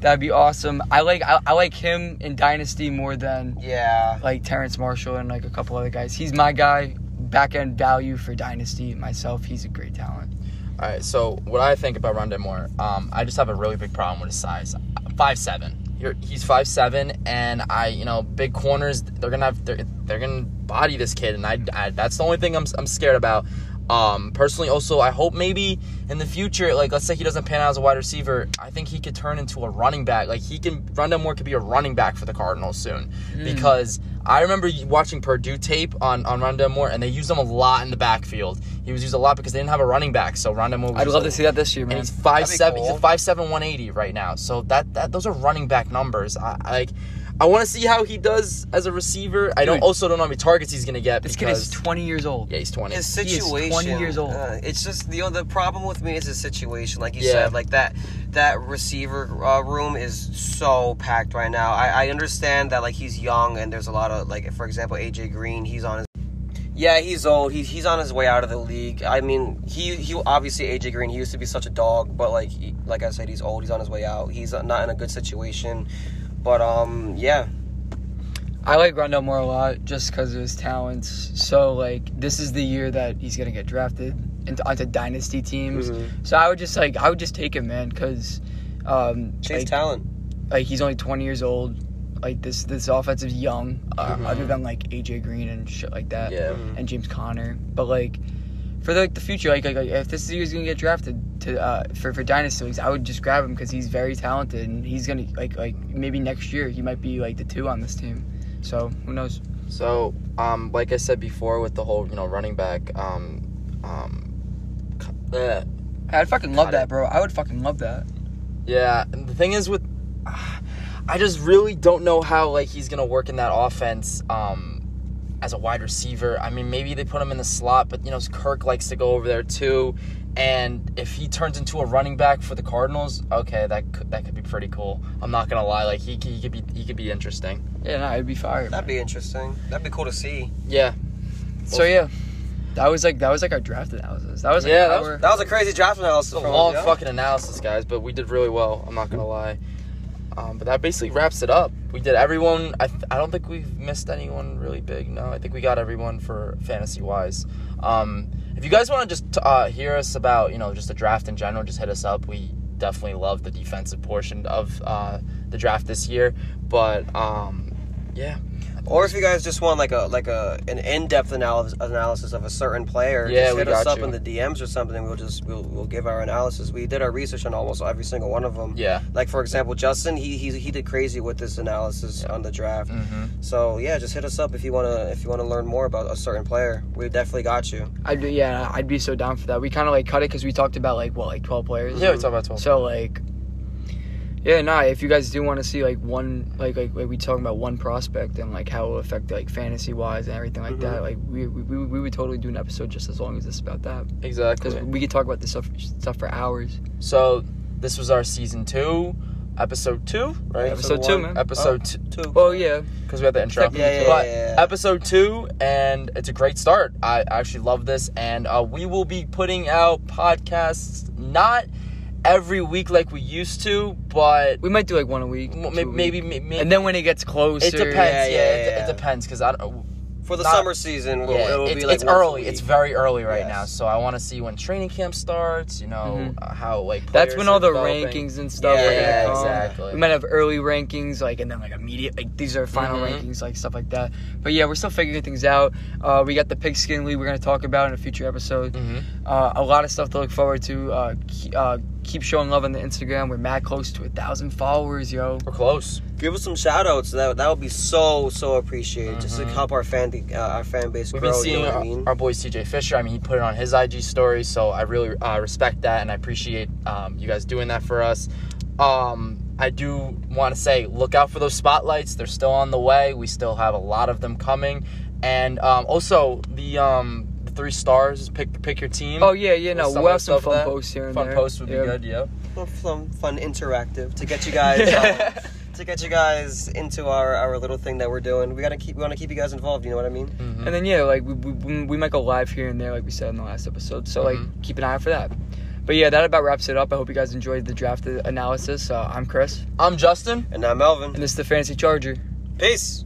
that'd be awesome. I like I, I like him in Dynasty more than Yeah. like Terrence Marshall and like a couple other guys. He's my guy. Back end value for Dynasty. Myself, he's a great talent. All right. So what I think about Rondale Moore, um, I just have a really big problem with his size. Five seven. He's five seven, and I, you know, big corners. They're gonna have. They're, they're gonna body this kid, and I, I. That's the only thing I'm, I'm scared about. Um, personally, also, I hope maybe in the future, like let's say he doesn't pan out as a wide receiver, I think he could turn into a running back. Like he can, Rondale Moore could be a running back for the Cardinals soon, because I remember watching Purdue tape on on Rondale Moore, and they used him a lot in the backfield. He was used a lot because they didn't have a running back, so Rondale Moore. Was I'd love a- to see that this year, and man. he's five seven. cool. He's a five seven one eighty right now. So that that those are running back numbers. I, I like. I want to see how he does as a receiver. I don't also don't know how many targets he's gonna get This kid because is 20 years old. yeah, he's twenty. His He is situation. 20 years old. uh, it's just you know the problem with me is his situation. Like you Yeah. said, like that that receiver uh, room is so packed right now. I, I understand that like he's young and there's a lot of like for example AJ Green. He's on his yeah he's old. He's he's on his way out of the league. I mean he he obviously AJ Green. He used to be such a dog, but like he, like I said, he's old. He's on his way out. He's not in a good situation. But um yeah I like Rondale Moore a lot just because of his talents. So like this is the year that he's gonna get drafted into onto dynasty teams. Mhm. So I would just like I would just take him, man, because um, chase like, talent. like he's only 20 years old. Like this this offense is young, uh, Mhm. other than like AJ Green and shit like that, yeah. And James Conner. But like for the, like the future, like, like, like, if this year's gonna get drafted to uh, for for dynasty leagues, I would just grab him because he's very talented and he's gonna like like maybe next year he might be like the two on this team. So who knows? So, um, like I said before, with the whole you know running back, um, um, uh, I'd fucking love that, bro. I would fucking love that. yeah. And the thing is with, *sighs* I just really don't know how like he's gonna work in that offense. Um, as a wide receiver, I mean, maybe they put him in the slot, but you know, Kirk likes to go over there too. And if he turns into a running back for the Cardinals, okay, that could, that could be pretty cool. I'm not gonna lie, like he, could- he could be he could be interesting. Yeah, no, it'd be fire. That'd be interesting. That'd be cool to see. Yeah, so yeah, that was like that was like our draft analysis. That was like Yeah, an that was- That was a crazy draft analysis. A long yeah. fucking analysis, guys, but we did really well. I'm not gonna lie. Um, but that basically wraps it up. We did everyone. I, I don't think we've missed anyone really big. No, I think we got everyone for fantasy wise. Um, if you guys want to just uh, hear us about you know just the draft in general, just hit us up. We definitely love the defensive portion of uh, the draft this year. But um, yeah, Or if you guys just want like a like a an in depth analysis analysis of a certain player, Yeah, just we hit us up you. in the DMs or something. We'll just we'll, we'll give our analysis. We did our research on almost every single one of them. yeah. Like for example, Justin, he he, he did crazy with this analysis Yeah. on the draft. hmm So yeah, just hit us up if you wanna if you wanna learn more about a certain player. We definitely got you. I'd be, yeah, I'd be so down for that. We kind of like cut it because we talked about like what like 12 players. Yeah, we talked about twelve. So like, yeah, nah. If you guys do want to see like one, like like, like we talking about one prospect and like how it will affect like fantasy wise and everything like Mhm. that, like we, we we we would totally do an episode just as long as it's about that exactly. because we could talk about this stuff stuff for hours. So this was our season two, episode two, right? Episode two, one. man. Episode two. Two. Oh yeah, because we had the intro. Technically, Yeah, yeah, but yeah, yeah. episode two, and it's a great start. I actually love this, and uh, we will be putting out podcasts not every week like we used to, but we might do like one a week, m- two a maybe, maybe, maybe and then when it gets closer, it depends. Yeah, Yeah, yeah, it, yeah. it depends because I don't. For the Not- summer season, we'll, Yeah, it will it's, be like it's early. It's very early right Yes. now, so I want to see when training camp starts. You know Mhm. uh, how like That's when all the developing. rankings and stuff are Yeah, gonna come. exactly. We might have early rankings, like, and then like immediate, like these are final Mhm. rankings, like stuff like that. But yeah, we're still figuring things out. Uh, we got the pigskin league we're gonna talk about in a future episode. Mhm. Uh, a lot of stuff to look forward to. Uh, uh, keep showing love on the Instagram. We're mad close to a thousand followers, yo. We're close. Give us some shout outs. That that would be so so appreciated. Just to Mhm. help our fan uh, our fan base We've grow. been seeing you know what our, I mean? our boy CJ Fisher. I mean, he put it on his IG story, so I really uh, respect that and I appreciate um, you guys doing that for us. Um, I do want to say, look out for those spotlights. They're still on the way. We still have a lot of them coming, and um, also the um, three stars. Pick pick your team. Oh yeah, yeah. No, Some we'll have some fun that- posts here and Fun there. posts would be Yeah. good. Yeah. Some fun interactive to get you guys *laughs* uh, to get you guys into our, our little thing that we're doing. We gotta keep we want to keep you guys involved. You know what I mean? Mhm. And then yeah, like we, we, we might go live here and there, like we said in the last episode. So Mhm. like keep an eye out for that. But yeah, that about wraps it up. I hope you guys enjoyed the draft analysis. Uh, I'm Chris, I'm Justin. And I'm Melvin. and this is the Fantasy Charger. Peace.